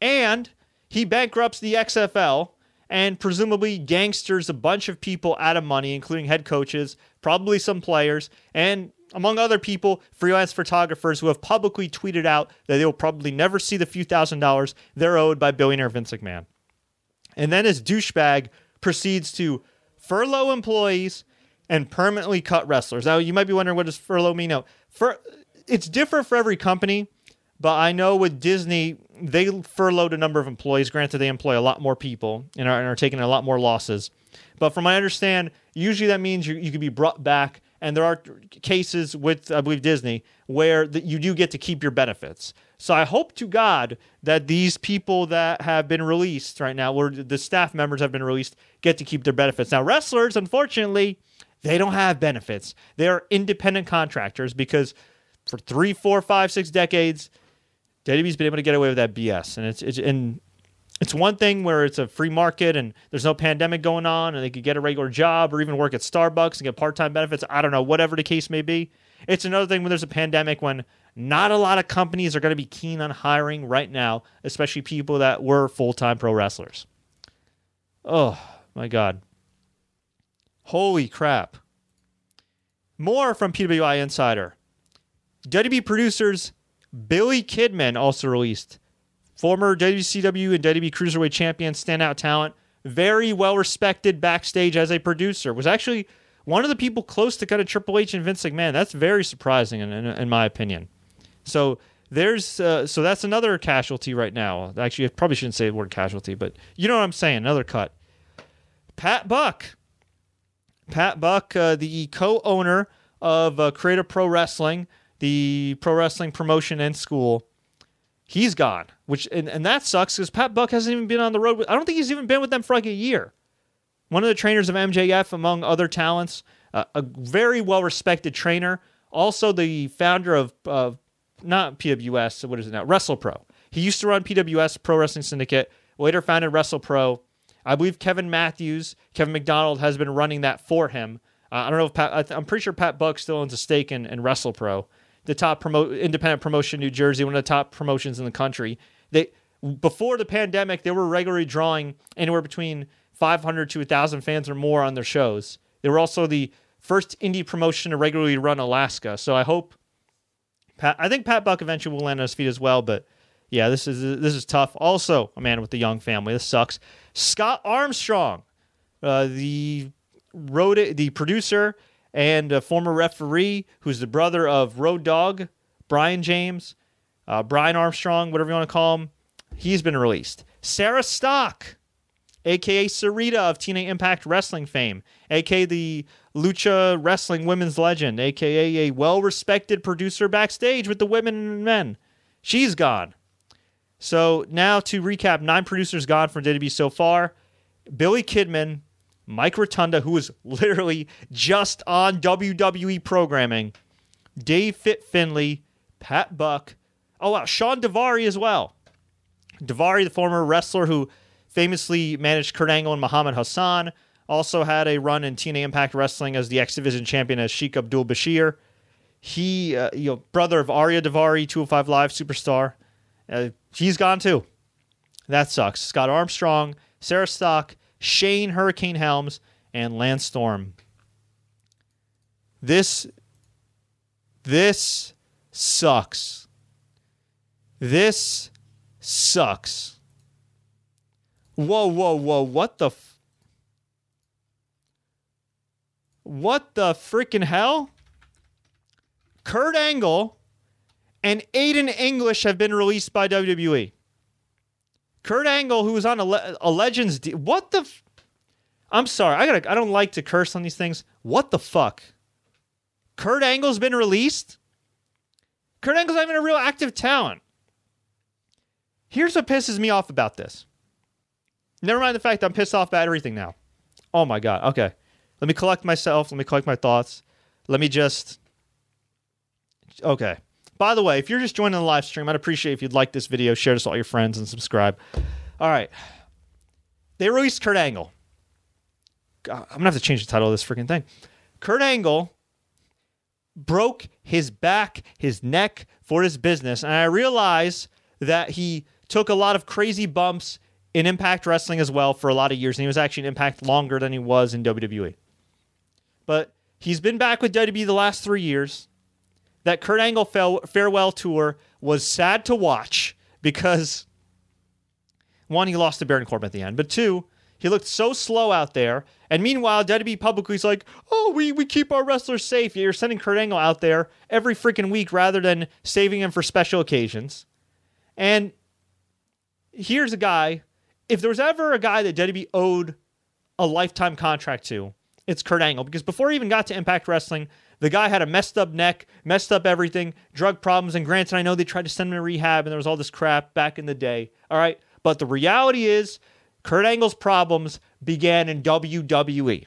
And he bankrupts the XFL and presumably gangsters a bunch of people out of money, including head coaches, probably some players, and among other people, freelance photographers who have publicly tweeted out that they will probably never see the few thousand dollars they're owed by billionaire Vince McMahon. And then his douchebag proceeds to furlough employees and permanently cut wrestlers. Now, you might be wondering what does furlough mean? No, it's different for every company, but I know with Disney, they furloughed a number of employees. Granted, they employ a lot more people and are, and are taking a lot more losses. But from my understand, usually that means you, you be brought back and there are cases with I believe Disney where the, you do get to keep your benefits. So I hope to God that these people that have been released right now, or the staff members have been released, get to keep their benefits. Now wrestlers, unfortunately, they don't have benefits. They are independent contractors because for three, four, five, six decades, WWE's been able to get away with that BS, and it's it's and it's one thing where it's a free market and there's no pandemic going on and they could get a regular job or even work at Starbucks and get part time benefits. I don't know, whatever the case may be. It's another thing when there's a pandemic when not a lot of companies are going to be keen on hiring right now, especially people that were full time pro wrestlers. Oh, my God. Holy crap. More from PWI Insider. WWE producers Billy Kidman also released former WCW and WWE Cruiserweight champion, standout talent, very well respected backstage as a producer. Was actually one of the people close to kind of Triple H and Vince McMahon. That's very surprising, in, in, in my opinion. So there's uh, so that's another casualty right now. Actually, I probably shouldn't say the word casualty, but you know what I'm saying. Another cut. Pat Buck, Pat Buck, uh, the co-owner of uh, Create A Pro Wrestling, the pro wrestling promotion and school he's gone. Which and, and that sucks because Pat Buck hasn't even been on the road. With, I don't think he's even been with them for like a year. One of the trainers of MJF, among other talents, uh, a very well respected trainer. Also, the founder of uh, not PWS. What is it now? WrestlePro. He used to run PWS Pro Wrestling Syndicate. Later founded WrestlePro. I believe Kevin Matthews, Kevin McDonald has been running that for him. Uh, I don't know if Pat. I am pretty sure Pat Buck still owns a stake in, in WrestlePro the top promote independent promotion in New Jersey, one of the top promotions in the country. They before the pandemic, they were regularly drawing anywhere between 500 to 1,000 fans or more on their shows. They were also the first indie promotion to regularly run Alaska. So I hope Pat, I think Pat Buck eventually will land on his feet as well. But yeah, this is this is tough. Also, a man with a young family. This sucks. Scott Armstrong, uh, the wrote it, the producer and a former referee who's the brother of Road Dog, Brian James, uh, Brian Armstrong, whatever you want to call him. He's been released. Sarah Stock, aka Sarita of TNA Impact Wrestling fame, aka the Lucha Wrestling women's legend, aka a well respected producer backstage with the women and men. She's gone. So now to recap, nine producers gone from WWE so far. Billy Kidman, Mike Rotunda, who was literally just on WWE programming, Dave Fit Finlay, Pat Buck, oh wow, Shawn Daivari as well. Daivari, the former wrestler who famously managed Kurt Angle and Muhammad Hassan, also had a run in TNA Impact Wrestling as the X Division champion as Sheikh Abdul Bashir. He, uh, you know, brother of Ariya Daivari, 205 Live superstar. Uh, he's gone too. That sucks. Scott Armstrong, Sarah Stock, Shane Hurricane Helms, and Lance Storm. This this sucks. This sucks. Whoa, whoa, whoa. What the f- What the freaking hell? Kurt Angle and Aiden English have been released by WWE. Kurt Angle, who was on a, Le- a Legends, de- what the? I'm sorry, I gotta. I don't like to curse on these things. What the fuck? Kurt Angle's been released. Kurt Angle's not even a real active talent. Here's what pisses me off about this. Never mind the fact I'm pissed off about everything now. Oh my god. Okay, let me collect myself. Let me collect my thoughts. Let me just. Okay. By the way, if you're just joining the live stream, I'd appreciate if you'd like this video, share this with all your friends, and subscribe. All right. They released Kurt Angle. I'm going to have to change the title of this freaking thing. Kurt Angle broke his back, his neck for his business. And I realize that he took a lot of crazy bumps in Impact Wrestling as well for a lot of years. And he was actually in Impact longer than he was in WWE. But he's been back with WWE the last three years. That Kurt Angle farewell tour was sad to watch because one, he lost to Baron Corbin at the end, but two, he looked so slow out there. And meanwhile, WWE publicly is like, oh, we, we keep our wrestlers safe. You're sending Kurt Angle out there every freaking week rather than saving him for special occasions. And here's a guy. If there was ever a guy that WWE owed a lifetime contract to, it's Kurt Angle. Because before he even got to Impact Wrestling, the guy had a messed up neck, messed up everything, drug problems. And granted, I know they tried to send him to rehab and there was all this crap back in the day. All right. But the reality is, Kurt Angle's problems began in WWE.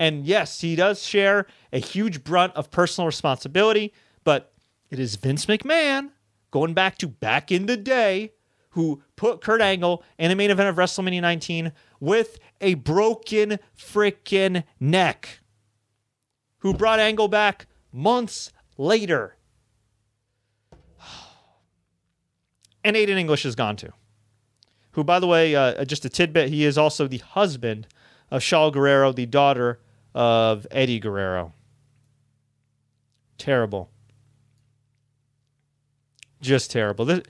And yes, he does share a huge brunt of personal responsibility, but it is Vince McMahon, going back to back in the day, who put Kurt Angle in the main event of WrestleMania 19 with a broken freaking neck, who brought Angle back months later. And Aiden English is gone too who, by the way, uh, just a tidbit, he is also the husband of Shaul Guerrero, the daughter of Eddie Guerrero. Terrible. Just terrible. This,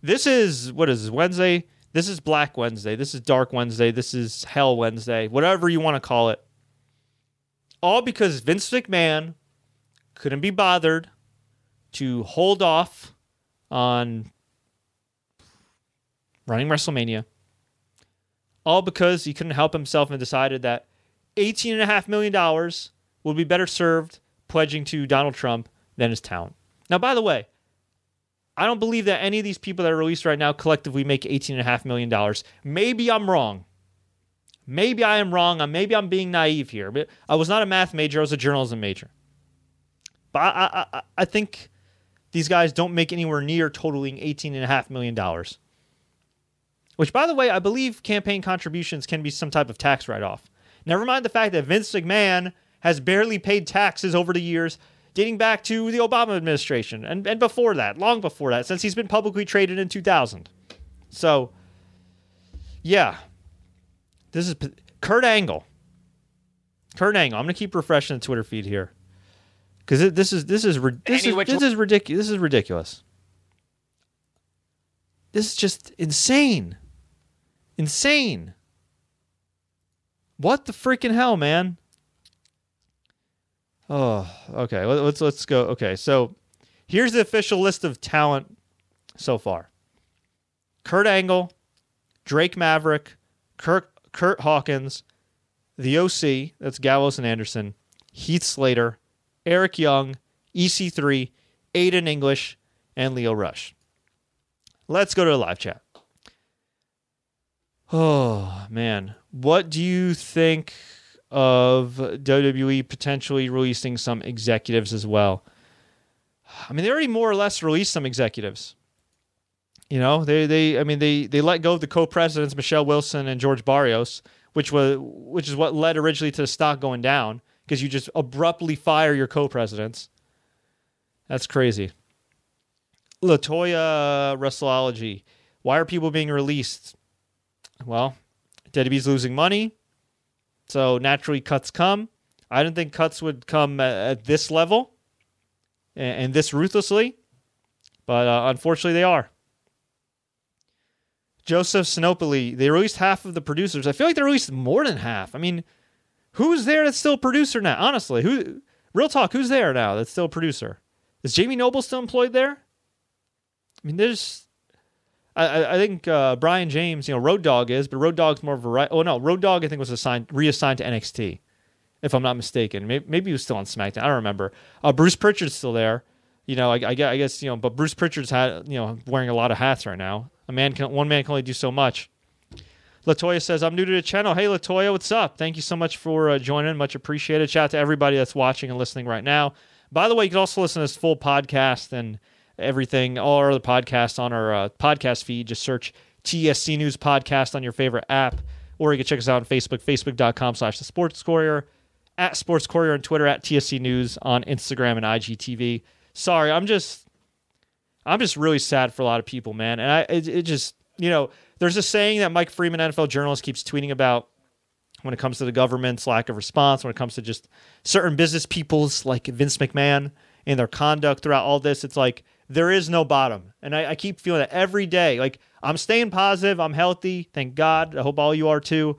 this is, what is this, Wednesday? This is Black Wednesday. This is Dark Wednesday. This is Hell Wednesday, whatever you want to call it. All because Vince McMahon couldn't be bothered to hold off on running WrestleMania, all because he couldn't help himself and decided that $18.5 million would be better served pledging to Donald Trump than his talent. Now, by the way, I don't believe that any of these people that are released right now collectively make $18.5 million. Maybe I'm wrong. Maybe I am wrong. Maybe I'm being naive here. But I was not a math major, I was a journalism major. But I, I, I think these guys don't make anywhere near totaling $18.5 million. Which, by the way, I believe campaign contributions can be some type of tax write off. Never mind the fact that Vince McMahon has barely paid taxes over the years, dating back to the Obama administration and, and before that, long before that, since he's been publicly traded in 2000. So, yeah. This is Kurt Angle. Kurt Angle. I'm going to keep refreshing the Twitter feed here. Because this is this is this is, this is ridiculous. This is ridiculous. This is just insane. Insane. What the freaking hell, man? Oh, okay. Let's let's go. Okay, so here's the official list of talent so far: Kurt Angle, Drake Maverick, Curt Curt Hawkins, the OC. That's Gallows and Anderson, Heath Slater, Eric Young, EC3, Aiden English, and Lio Rush. Let's go to the live chat. Oh man, what do you think of WWE potentially releasing some executives as well? I mean, they already more or less released some executives. You know, they they I mean they they let go of the co-presidents Michelle Wilson and George Barrios, which was which is what led originally to the stock going down because you just abruptly fire your co-presidents. That's crazy. Latoya Wrestleology. Why are people being released? Well, WWE's losing money, so naturally cuts come. I didn't think cuts would come at, this level and, and, this ruthlessly, but uh, unfortunately they are. Joseph Sinopoli, they released half of the producers. I feel like they released more than half. I mean, who's there that's still producer now? Honestly, who? Real talk, who's there now that's still producer? Is Jamie Noble still employed there? I mean, there's I, I think uh, Brian James, you know, Road Dog is, but Road Dog's more variety. Oh no, Road Dog I think was assigned reassigned to NXT, if I'm not mistaken. Maybe, maybe he was still on SmackDown. I don't remember. Uh, Bruce Pritchard's still there. You know, I, I, I guess you know, but Bruce Pritchard's had you know wearing a lot of hats right now. A man can one man can only do so much. Latoya says, I'm new to the channel. Hey, Latoya, what's up? Thank you so much for uh, joining. Much appreciated. Shout out to everybody that's watching and listening right now. By the way, you can also listen to this full podcast and everything, all our other podcasts on our uh, podcast feed. Just search TSC News Podcast on your favorite app, or you can check us out on Facebook, facebook.com slash The Sports Courier, at Sports Courier on Twitter, at TSC News on Instagram and IGTV. Sorry, I'm just, I'm just really sad for a lot of people, man. And I, it, it just, you know, there's a saying that Mike Freeman, NFL journalist, keeps tweeting about when it comes to the government's lack of response, when it comes to just certain business people's like Vince McMahon and their conduct throughout all this. It's like there is no bottom. And I, I keep feeling that every day. Like I'm staying positive, I'm healthy, thank God. I hope all you are too.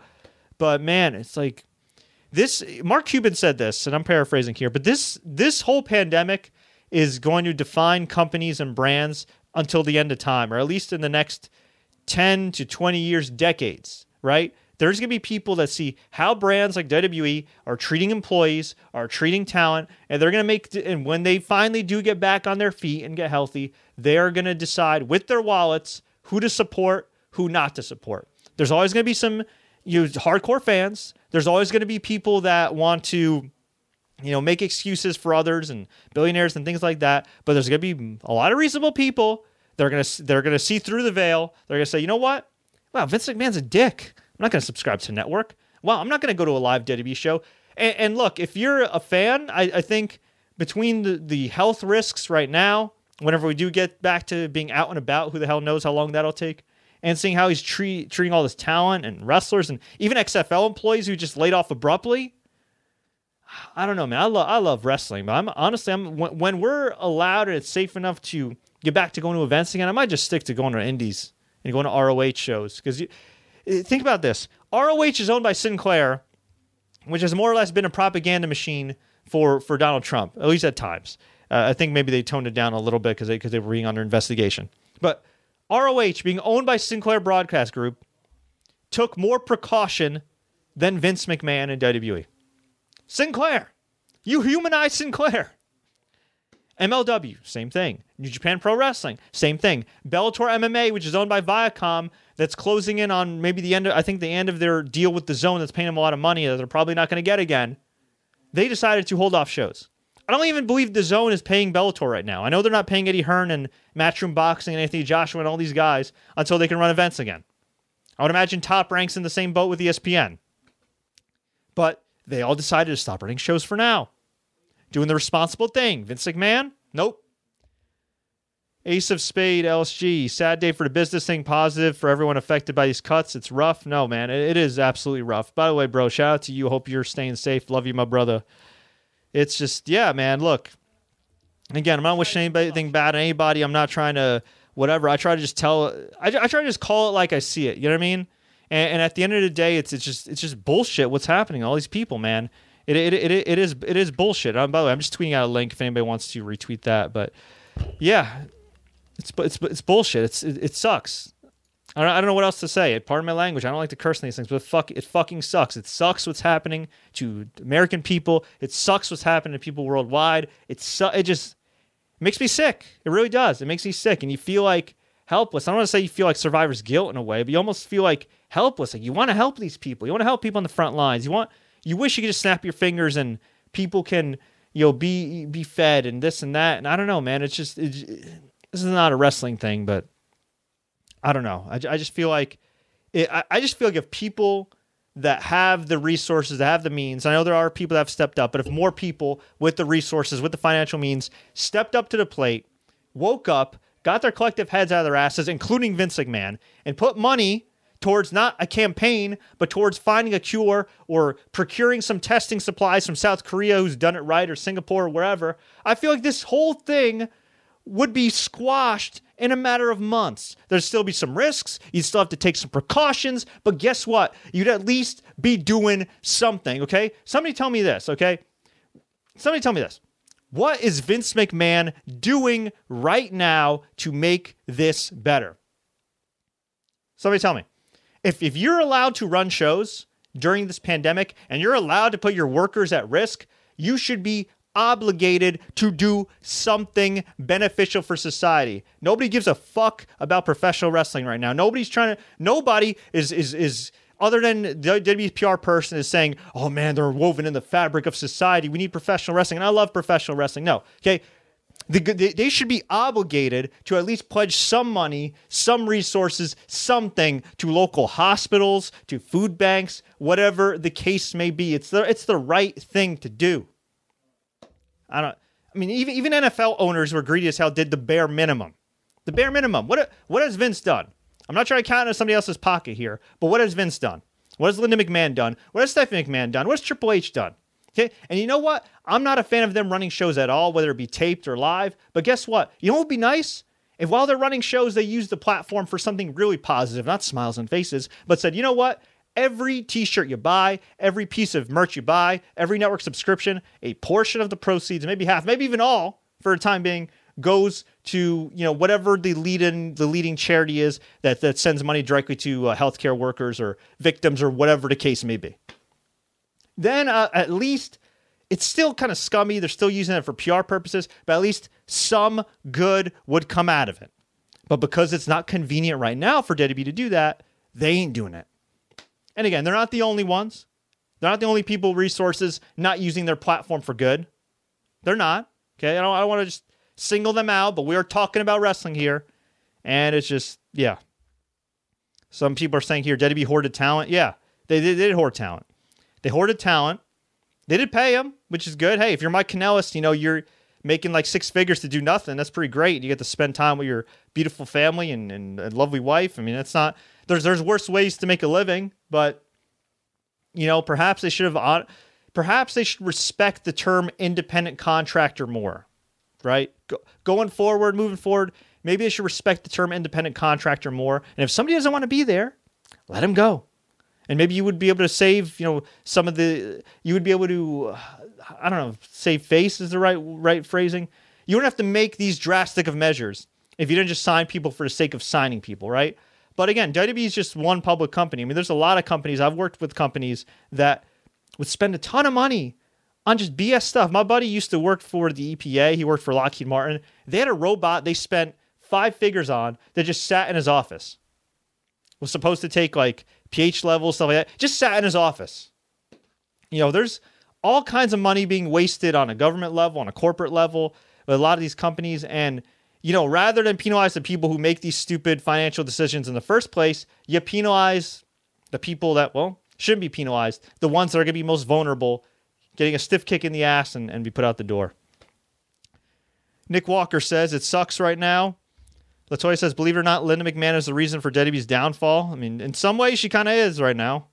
But man, it's like this Mark Cuban said this, and I'm paraphrasing here, but this this whole pandemic is going to define companies and brands until the end of time, or at least in the next 10 to 20 years, decades, right? There's going to be people that see how brands like WWE are treating employees, are treating talent, and they're going to make, and when they finally do get back on their feet and get healthy, they are going to decide with their wallets who to support, who not to support. There's always going to be some you know, hardcore fans. There's always going to be people that want to you know, make excuses for others and billionaires and things like that. But there's going to be a lot of reasonable people. They're going to they're going to see through the veil. They're going to say, you know what? Wow, Vince McMahon's a dick. I'm not going to subscribe to network. Wow, I'm not going to go to a live WWE show. And, and look, if you're a fan, I, I think between the, the health risks right now, whenever we do get back to being out and about, who the hell knows how long that'll take, and seeing how he's treat, treating all this talent and wrestlers and even XFL employees who just laid off abruptly I don't know, man. I love I love wrestling, but I'm honestly I'm when, when, we're allowed and it's safe enough to get back to going to events again, I might just stick to going to indies and going to ROH shows because think about this: ROH is owned by Sinclair, which has more or less been a propaganda machine for for Donald Trump, at least at times. Uh, I think maybe they toned it down a little bit because they because they were being under investigation. But ROH, being owned by Sinclair Broadcast Group, took more precaution than Vince McMahon and WWE. Sinclair. You humanize Sinclair. MLW, same thing. New Japan Pro Wrestling, same thing. Bellator MMA, which is owned by Viacom, that's closing in on maybe the end of, I think the end of their deal with DAZN that's paying them a lot of money that they're probably not going to get again. They decided to hold off shows. I don't even believe DAZN is paying Bellator right now. I know they're not paying Eddie Hearn and Matchroom Boxing and Anthony Joshua and all these guys until they can run events again. I would imagine Top Ranks in the same boat with ESPN. But they all decided to stop running shows for now. Doing the responsible thing. Vince McMahon? Nope. Ace of Spade, LSG. Sad day for the business thing. Positive for everyone affected by these cuts. It's rough. No, man, it, it is absolutely rough. By the way, bro, shout out to you. Hope you're staying safe. Love you, my brother. It's just, yeah, man. Look, again, I'm not wishing anything bad on anybody. I'm not trying to whatever. I try to just tell. I, I try to just call it like I see it. You know what I mean? And, and, at the end of the day, it's it's just it's just bullshit. What's happening? All these people, man. It it, it, it is it is bullshit. Um, by the way, I'm just tweeting out a link if anybody wants to retweet that. But yeah, it's it's it's bullshit. It's it, it sucks. I don't, I don't know what else to say. Pardon my language. I don't like to curse on these things, but fuck, it fucking sucks. It sucks what's happening to American people. It sucks what's happening to people worldwide. It su- it just makes me sick. It really does. It makes me sick, and you feel like helpless. I don't want to say you feel like survivor's guilt in a way, but you almost feel like helpless. Like you want to help these people. You want to help people on the front lines. You want you wish you could just snap your fingers and people can you know be be fed and this and that. And I don't know, man. It's just it's, this is not a wrestling thing, but I don't know. I, I just feel like it, I, I just feel like if people that have the resources, that have the means. I know there are people that have stepped up, but if more people with the resources, with the financial means, stepped up to the plate, woke up, got their collective heads out of their asses, including Vince McMahon, and put money towards not a campaign, but towards finding a cure or procuring some testing supplies from South Korea who's done it right or Singapore or wherever, I feel like this whole thing would be squashed in a matter of months. There'd still be some risks. You'd still have to take some precautions, but guess what? You'd at least be doing something, okay? Somebody tell me this, okay? Somebody tell me this. What is Vince McMahon doing right now to make this better? Somebody tell me if if you're allowed to run shows during this pandemic and you're allowed to put your workers at risk, you should be obligated to do something beneficial for society. Nobody gives a fuck about professional wrestling right now. Nobody's trying to nobody is is is other than the WPR person is saying, "Oh man, they're woven in the fabric of society. We need professional wrestling." And I love professional wrestling. No. Okay? The, they should be obligated to at least pledge some money, some resources, something to local hospitals, to food banks, whatever the case may be. It's the it's the right thing to do. I don't. I mean, even even NFL owners were greedy as hell did the bare minimum. The bare minimum. What what has Vince done? I'm not trying to count into somebody else's pocket here, but what has Vince done? What has Linda McMahon done? What has Stephanie McMahon done? What has Triple H done? Okay. And you know what? I'm not a fan of them running shows at all, whether it be taped or live. But guess what? You know what would be nice? If while they're running shows, they use the platform for something really positive, not smiles and faces, but said, you know what? Every t shirt you buy, every piece of merch you buy, every network subscription, a portion of the proceeds, maybe half, maybe even all for a time being, goes to you know whatever the leading the leading charity is that that sends money directly to uh, healthcare workers or victims or whatever the case may be then uh, at least it's still kind of scummy. They're still using it for PR purposes, but at least some good would come out of it. But because it's not convenient right now for WWE to do that, they ain't doing it. And again, they're not the only ones. They're not the only people, resources not using their platform for good. They're not. Okay. I don't, I don't want to just single them out, but we are talking about wrestling here. And it's just, yeah. Some people are saying here, WWE hoarded talent. Yeah, they, they did hoard talent. They hoarded talent. They did pay him, which is good. Hey, if you're Mike Kanellis, you know, you're making like six figures to do nothing. That's pretty great. You get to spend time with your beautiful family and, and, and lovely wife. I mean, it's not, there's, there's worse ways to make a living, but, you know, perhaps they should have, perhaps they should respect the term independent contractor more, right? Go, going forward, moving forward, maybe they should respect the term independent contractor more. And if somebody doesn't want to be there, let him go. And maybe you would be able to save you know some of the you would be able to uh, i don't know save face is the right right phrasing. You don't have to make these drastic of measures if you didn't just sign people for the sake of signing people right? But again WWE is just one public company. I mean there's a lot of companies. I've worked with companies that would spend a ton of money on just bs stuff my buddy used to work for the epa he worked for lockheed martin they had a robot they spent five figures on that just sat in his office was supposed to take like pH levels, stuff like that. Just sat in his office. You know, there's all kinds of money being wasted on a government level, on a corporate level, with a lot of these companies. And, you know, rather than penalize the people who make these stupid financial decisions in the first place, you penalize the people that, well, shouldn't be penalized, the ones that are going to be most vulnerable, getting a stiff kick in the ass and, and be put out the door. Nick Walker says it sucks right now. Latoya says, believe it or not, Linda McMahon is the reason for WWE's downfall. I mean, in some ways, she kind of is right now.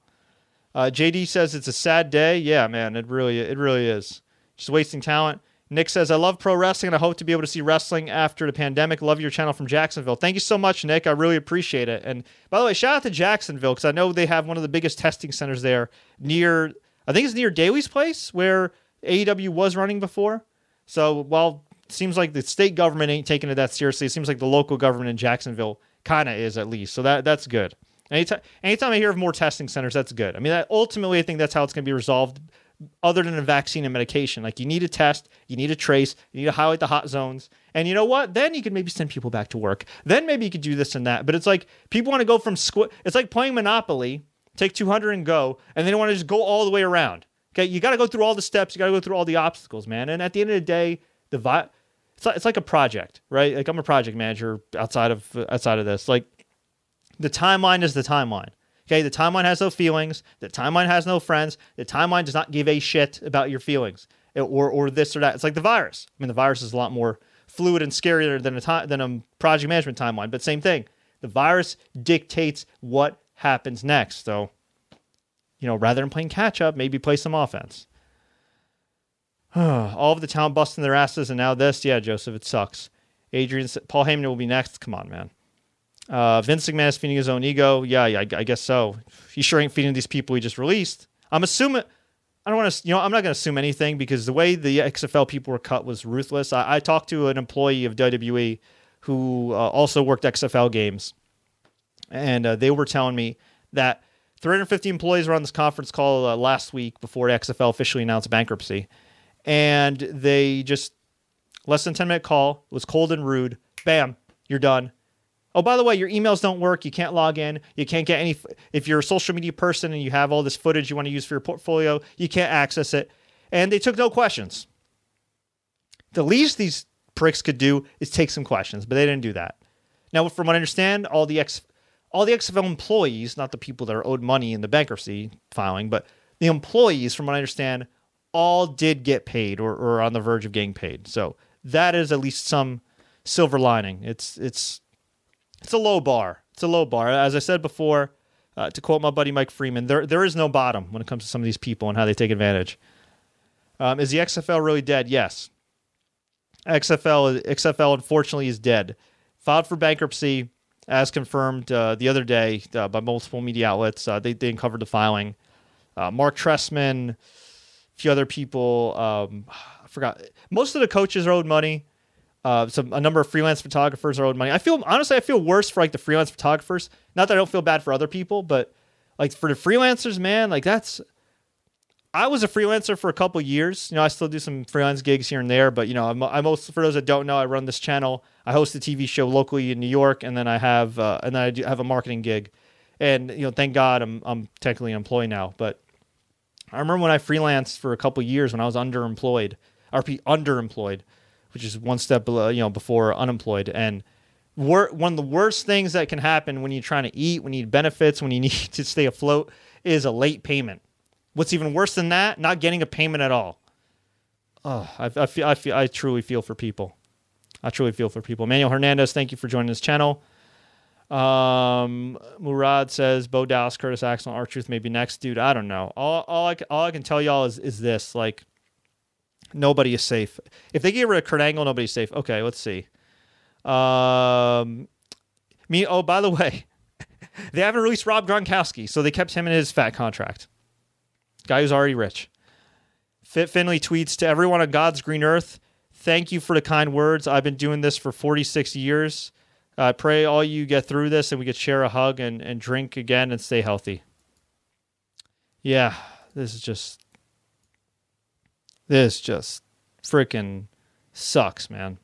Uh, JD says it's a sad day. Yeah, man, it really, it really is. Just wasting talent. Nick says, I love pro wrestling and I hope to be able to see wrestling after the pandemic. Love your channel from Jacksonville. Thank you so much, Nick. I really appreciate it. And by the way, shout out to Jacksonville because I know they have one of the biggest testing centers there near, I think it's near Daily's place where AEW was running before. So while seems like the state government ain't taking it that seriously. It seems like the local government in Jacksonville kind of is at least. So that that's good. Anytime, anytime I hear of more testing centers, that's good. I mean, that, ultimately, I think that's how it's going to be resolved. Other than a vaccine and medication, like you need a test, you need a trace, you need to highlight the hot zones, and you know what? Then you can maybe send people back to work. Then maybe you could do this and that. But it's like people want to go from squ- It's like playing Monopoly, take two hundred and go, and then you want to just go all the way around. Okay, you got to go through all the steps, you got to go through all the obstacles, man. And at the end of the day, the vi- it's like, it's like a project, right? Like I'm a project manager outside of outside of this. Like the timeline is the timeline. Okay, the timeline has no feelings. The timeline has no friends. The timeline does not give a shit about your feelings eh, or or this or that. It's like the virus. I mean, the virus is a lot more fluid and scarier than a time than a project management timeline. But same thing. The virus dictates what happens next. So, you know, rather than playing catch up, maybe play some offense. All of the town busting their asses, and now this. Yeah, Joseph, it sucks. Adrian, Paul Heyman will be next. Come on, man. Uh, Vince McMahon is feeding his own ego. Yeah, yeah, I, I guess so. He sure ain't feeding these people he just released. I'm assuming. I don't want to, you know, I'm not going to assume anything because the way the XFL people were cut was ruthless. I, I talked to an employee of WWE who uh, also worked XFL games, and uh, they were telling me that 350 employees were on this conference call uh, last week before XFL officially announced bankruptcy. And they just less than 10 minute call was cold and rude. Bam you're done. Oh by the way your emails don't work. You can't log in. You can't get any if you're a social media person and you have all this footage you want to use for your portfolio you can't access it. And they took no questions. The least these pricks could do is take some questions, but they didn't do that. Now, from what I understand, all the X, all the XFL employees, not the people that are owed money in the bankruptcy filing, but the employees, from what I understand, all did get paid or, or on the verge of getting paid. So that is at least some silver lining. It's it's it's a low bar. It's a low bar. As I said before, uh, to quote my buddy Mike Freeman, there there is no bottom when it comes to some of these people and how they take advantage. Um, is the XFL really dead? Yes. XFL XFL unfortunately is dead. Filed for bankruptcy, as confirmed uh, the other day uh, by multiple media outlets. Uh, they they uncovered the filing. Uh, Marc Trestman, a few other people. Um, I forgot. Most of the coaches are owed money. Uh, some a number of freelance photographers are owed money. I feel honestly, I feel worse for like the freelance photographers. Not that I don't feel bad for other people, but like for the freelancers, man, like that's I was a freelancer for a couple years. You know, I still do some freelance gigs here and there, but you know, I'm, I'm most for those that don't know, I run this channel. I host a TV show locally in New York, and then I have uh, and then I do have a marketing gig. And you know, thank God I'm I'm technically an employee now. But I remember when I freelanced for a couple years when I was underemployed, RP underemployed, which is one step below, you know, before unemployed, and wor- one of the worst things that can happen when you're trying to eat, when you need benefits, when you need to stay afloat, is a late payment What's even worse than that? Not getting a payment at all. Oh, I, I feel, I feel, I truly feel for people. I truly feel for people. Manuel Hernandez, thank you for joining this channel. Um, Murad says Bo Dallas, Curtis Axel, R-Truth maybe next, dude. I don't know. All, all I, all I can tell y'all is, is this: like, nobody is safe. If they get rid of Kurt Angle, nobody's safe. Okay, let's see. Um, me. Oh, by the way, they haven't released Rob Gronkowski, so they kept him in his fat contract guy who's already rich. Fit Finlay tweets to everyone on God's green earth. Thank you for the kind words. I've been doing this for 46 years. I pray all you get through this and we could share a hug and, and drink again and stay healthy. Yeah, this is just this just freaking sucks, man.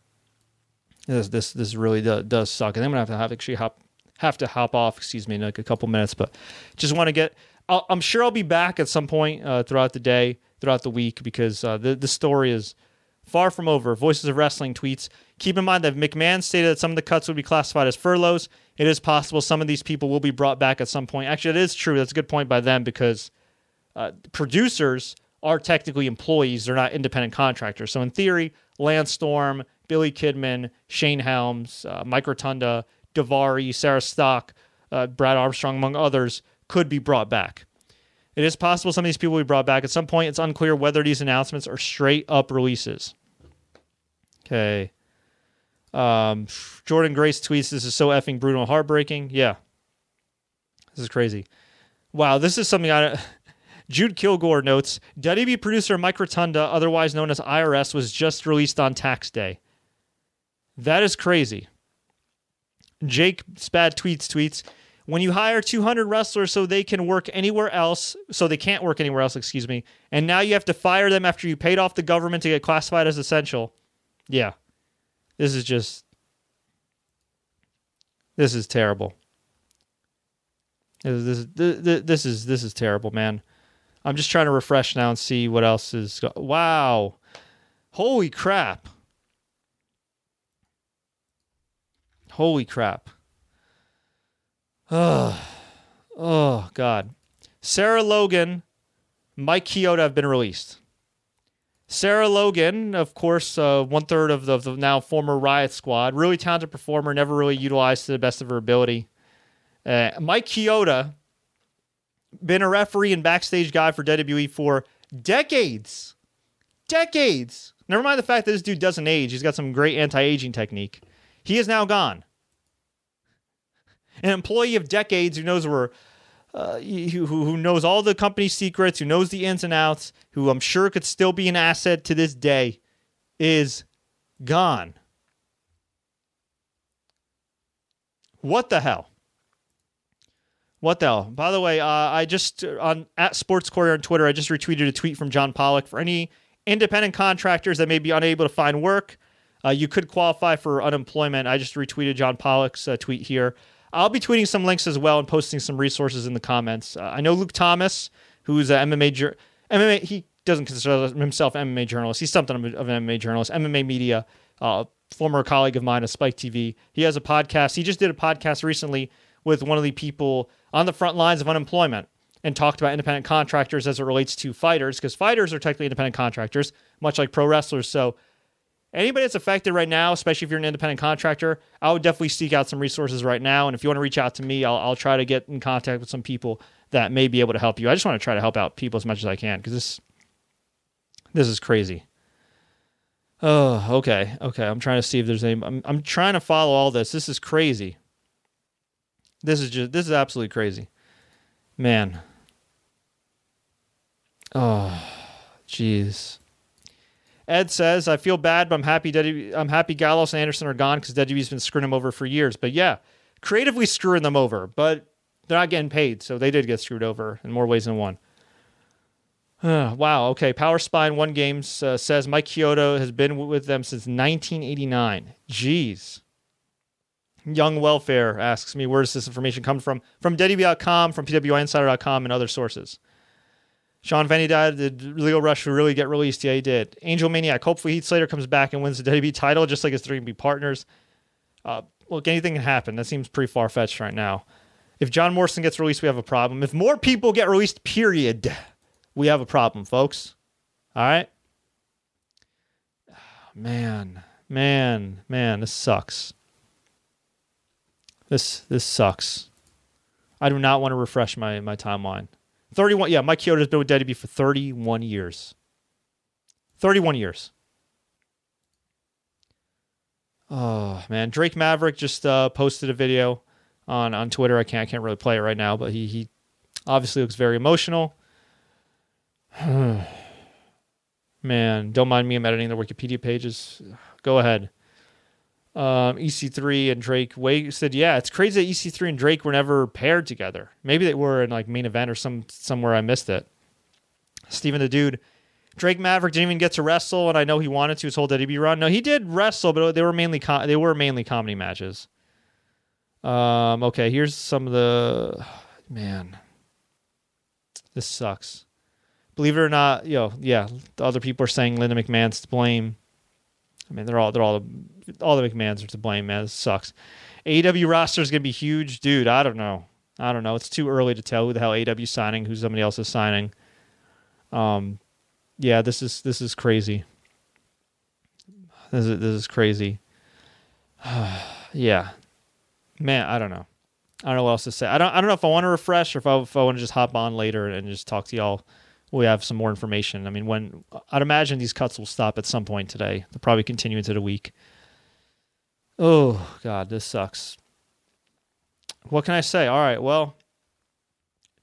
This this this really does, does suck. And I'm gonna have to have actually hop have to hop off. Excuse me, in like a couple minutes, but just want to get i am sure I'll be back at some point uh, throughout the day, throughout the week, because uh, the the story is far from over. Voices of Wrestling tweets. Keep in mind that McMahon stated that some of the cuts would be classified as furloughs. It is possible some of these people will be brought back at some point. Actually, it is true. That's a good point by them because uh, producers are technically employees; they're not independent contractors. So in theory, Lance Storm, Billy Kidman, Shane Helms, uh, Mike Rotunda, Daivari, Sarah Stock, uh, Brad Armstrong, among others could be brought back. It is possible some of these people will be brought back at some point. It's unclear whether these announcements are straight up releases. Okay. Um, Jordan Grace tweets, This is so effing brutal heartbreaking. Yeah. This is crazy. Wow, this is something I. Jude Kilgore notes WB producer Mike Rotunda, otherwise known as IRS, was just released on tax day. That is crazy. Jake Spad tweets tweets when you hire 200 wrestlers so they can work anywhere else, so they can't work anywhere else, excuse me, and now you have to fire them after you paid off the government to get classified as essential. Yeah. This is just This is terrible. This is this, this is this is terrible, man. I'm just trying to refresh now and see what else is go- Wow. Holy crap. Holy crap. Oh, oh God. Sarah Logan, Mike Chioda have been released. Sarah Logan, of course, uh, one third of the, the, now former Riot Squad, really talented performer, never really utilized to the best of her ability. Uh, Mike Chioda, been a referee and backstage guy for WWE for decades. Decades. Never mind the fact that this dude doesn't age. He's got some great anti aging technique. He is now gone an employee of decades who knows where uh, who, who knows all the company secrets, who knows the ins and outs, who I'm sure could still be an asset to this day, is gone. What the hell? What the hell? By the way, uh, I just on at Sports Courier on Twitter, I just retweeted a tweet from John Pollock for any independent contractors that may be unable to find work. Uh, you could qualify for unemployment. I just retweeted John Pollock's uh, tweet here. I'll be tweeting some links as well and posting some resources in the comments. Uh, I know Luke Thomas, who's an MMA, jur- MMA, he doesn't consider himself MMA journalist. He's something of an MMA journalist. MMA Media uh, former colleague of mine at Spike TV. He has a podcast. He just did a podcast recently with one of the people on the front lines of unemployment and talked about independent contractors as it relates to fighters, because fighters are technically independent contractors, much like pro wrestlers. So anybody that's affected right now, especially if you're an independent contractor, I would definitely seek out some resources right now. And if you want to reach out to me, I'll, I'll try to get in contact with some people that may be able to help you. I just want to try to help out people as much as I can because this this is crazy. Oh, okay, okay. I'm trying to see if there's any. I'm, I'm trying to follow all this. This is crazy. This is just this is absolutely crazy, man. Oh, jeez. Ed says, "I feel bad, but I'm happy. I'm happy Gallows and Anderson are gone because WWE's been screwing them over for years. But yeah, creatively screwing them over, but they're not getting paid, so they did get screwed over in more ways than one." wow. Okay. Power Spine One Games uh, says Mike Chioda has been with them since 1989. Jeez. Young Welfare asks me, where does this information come from? From WWE.com, from PWInsider.com, and other sources. Sean Venny died. Did Lio Rush really get released? Yeah, he did. Angel Maniac. Hopefully, Heath Slater comes back and wins the WWE title, just like his three B partners. Uh, look, anything can happen. That seems pretty far fetched right now. If John Morrison gets released, we have a problem. If more people get released, period, we have a problem, folks. All right? Man, man, man, this sucks. This this sucks. I do not want to refresh my my timeline. 31 yeah, Mike Chioda's been with WWE for 31 years. 31 years. Oh man, Drake Maverick just uh, posted a video on on Twitter. I can't I can't really play it right now, but he he obviously looks very emotional. Man, don't mind me. I'm editing the Wikipedia pages. Go ahead. Um, EC3 and Drake Wade said, "Yeah, it's crazy that EC3 and Drake were never paired together. Maybe they were in like main event or some somewhere I missed it." Steven the dude, Drake Maverick didn't even get to wrestle, and I know he wanted to his whole WWE run. No, he did wrestle, but they were mainly com- they were mainly comedy matches. Um, okay, here's some of the man. This sucks believe it or not, you know, yeah, the other people are saying Linda McMahon's to blame. I mean, they're all they're all all the McMahons are to blame, man. This sucks. AEW roster is gonna be huge, dude. I don't know. I don't know. It's too early to tell who the hell AEW signing, who somebody else is signing. Um, yeah, this is this is crazy. This is this is crazy. yeah, man, I don't know. I don't know what else to say. I don't I don't know if I want to refresh or if I, if I want to just hop on later and just talk to y'all we have some more information. I mean, when I'd imagine these cuts will stop at some point today. They'll probably continue into the week. Oh God, this sucks. What can I say? All right, well,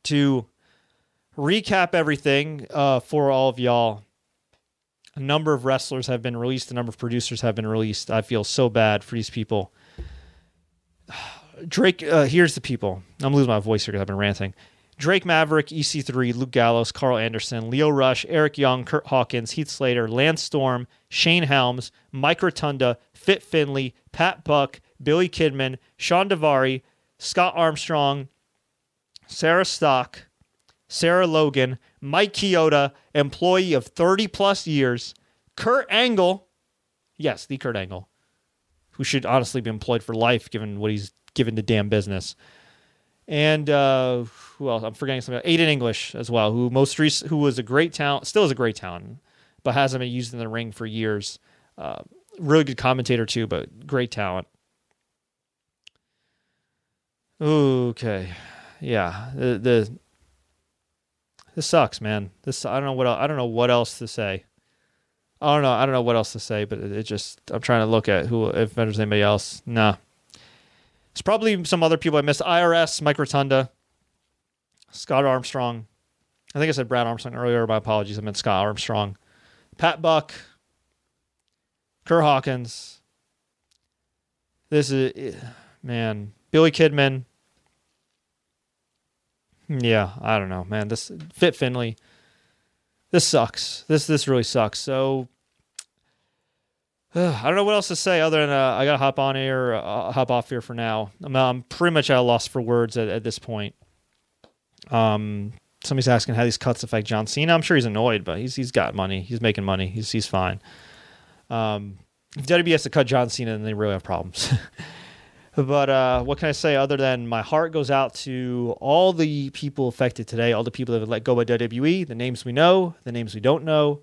to recap everything uh, for all of y'all, a number of wrestlers have been released. A number of producers have been released. I feel so bad for these people. Drake, uh, here's the people. I'm losing my voice here because I've been ranting. Drake Maverick, EC3, Luke Gallows, Karl Anderson, Lio Rush, Eric Young, Curt Hawkins, Heath Slater, Lance Storm, Shane Helms, Mike Rotunda, Fit Finlay, Pat Buck, Billy Kidman, Shawn Daivari, Scott Armstrong, Sarah Stock, Sarah Logan, Mike Chioda, employee of 30 plus years, Kurt Angle, yes, the Kurt Angle, who should honestly be employed for life given what he's given to damn business and uh, who else? I'm forgetting something. Aiden English as well, who most who was a great talent, still is a great talent, but hasn't been used in the ring for years. Uh, really good commentator too, but great talent. Okay, yeah, the, the this sucks, man. This I don't know what else, I don't know what else to say. I don't know. I don't know what else to say, but it, it just I'm trying to look at who if there's anybody else. Nah, it's probably some other people I missed. IRS, Mike Rotunda, Scott Armstrong. I think I said Brad Armstrong earlier. My apologies. I meant Scott Armstrong. Pat Buck, Curt Hawkins. This is, eh, man, Billy Kidman. Hmm, yeah, I don't know, man. This Fit Finlay. This sucks. This this really sucks. So I don't know what else to say other than uh, I got to hop on here, uh, hop off here for now. I'm, I'm pretty much at a loss for words at, at this point. Um, somebody's asking how these cuts affect John Cena. I'm sure he's annoyed, but he's he's got money. He's making money. He's he's fine. Um, if WWE has to cut John Cena, then they really have problems. but uh, what can I say other than my heart goes out to all the people affected today, all the people that have let go by WWE, the names we know, the names we don't know,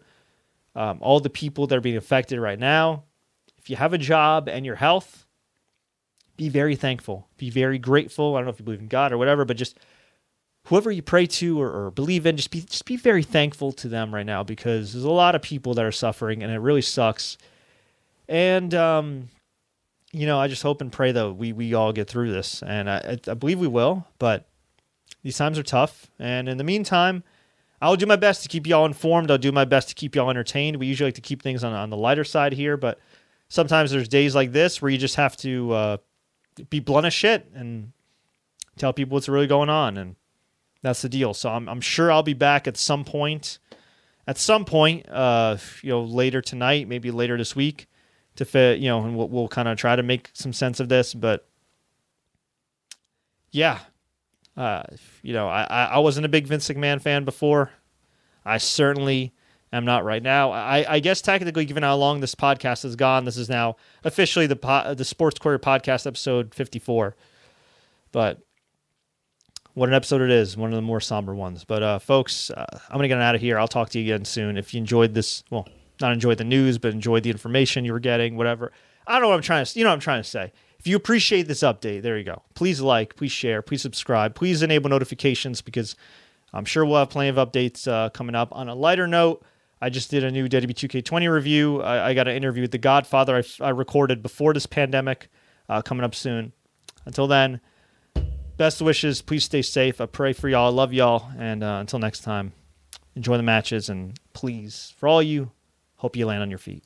um, all the people that are being affected right now. If you have a job and your health, be very thankful. Be very grateful. I don't know if you believe in God or whatever, but just whoever you pray to or, or, believe in, just be just be very thankful to them right now because there's a lot of people that are suffering and it really sucks. And um, you know, I just hope and pray though we we all get through this, and I, I believe we will. But these times are tough, and in the meantime. I'll do my best to keep y'all informed. I'll do my best to keep y'all entertained. We usually like to keep things on, on the lighter side here, but sometimes there's days like this where you just have to uh, be blunt as shit and tell people what's really going on. And that's the deal. So I'm, I'm sure I'll be back at some point, at some point, uh, you know, later tonight, maybe later this week, to fit, you know, and we'll, we'll kind of try to make some sense of this. But yeah, uh, you know, I, I wasn't a big Vince McMahon fan before. I certainly am not right now. I, I guess technically, given how long this podcast has gone, this is now officially the po- the Sports Courier podcast episode 54. But what an episode it is, one of the more somber ones. But uh, folks, uh, I'm gonna get out of here. I'll talk to you again soon. If you enjoyed this, well, not enjoyed the news, but enjoyed the information you were getting, whatever. I don't know what I'm trying to, you know, what I'm trying to say. If you appreciate this update, there you go. Please like, please share, please subscribe, please enable notifications because I'm sure we'll have plenty of updates uh, coming up. On a lighter note, I just did a new WWE 2K20 review. I, I got an interview with The Godfather I, I recorded before this pandemic, uh, coming up soon. Until then best wishes. Please stay safe. I pray for y'all. I love y'all. And uh, until next time, enjoy the matches. And please, for all you, hope you land on your feet.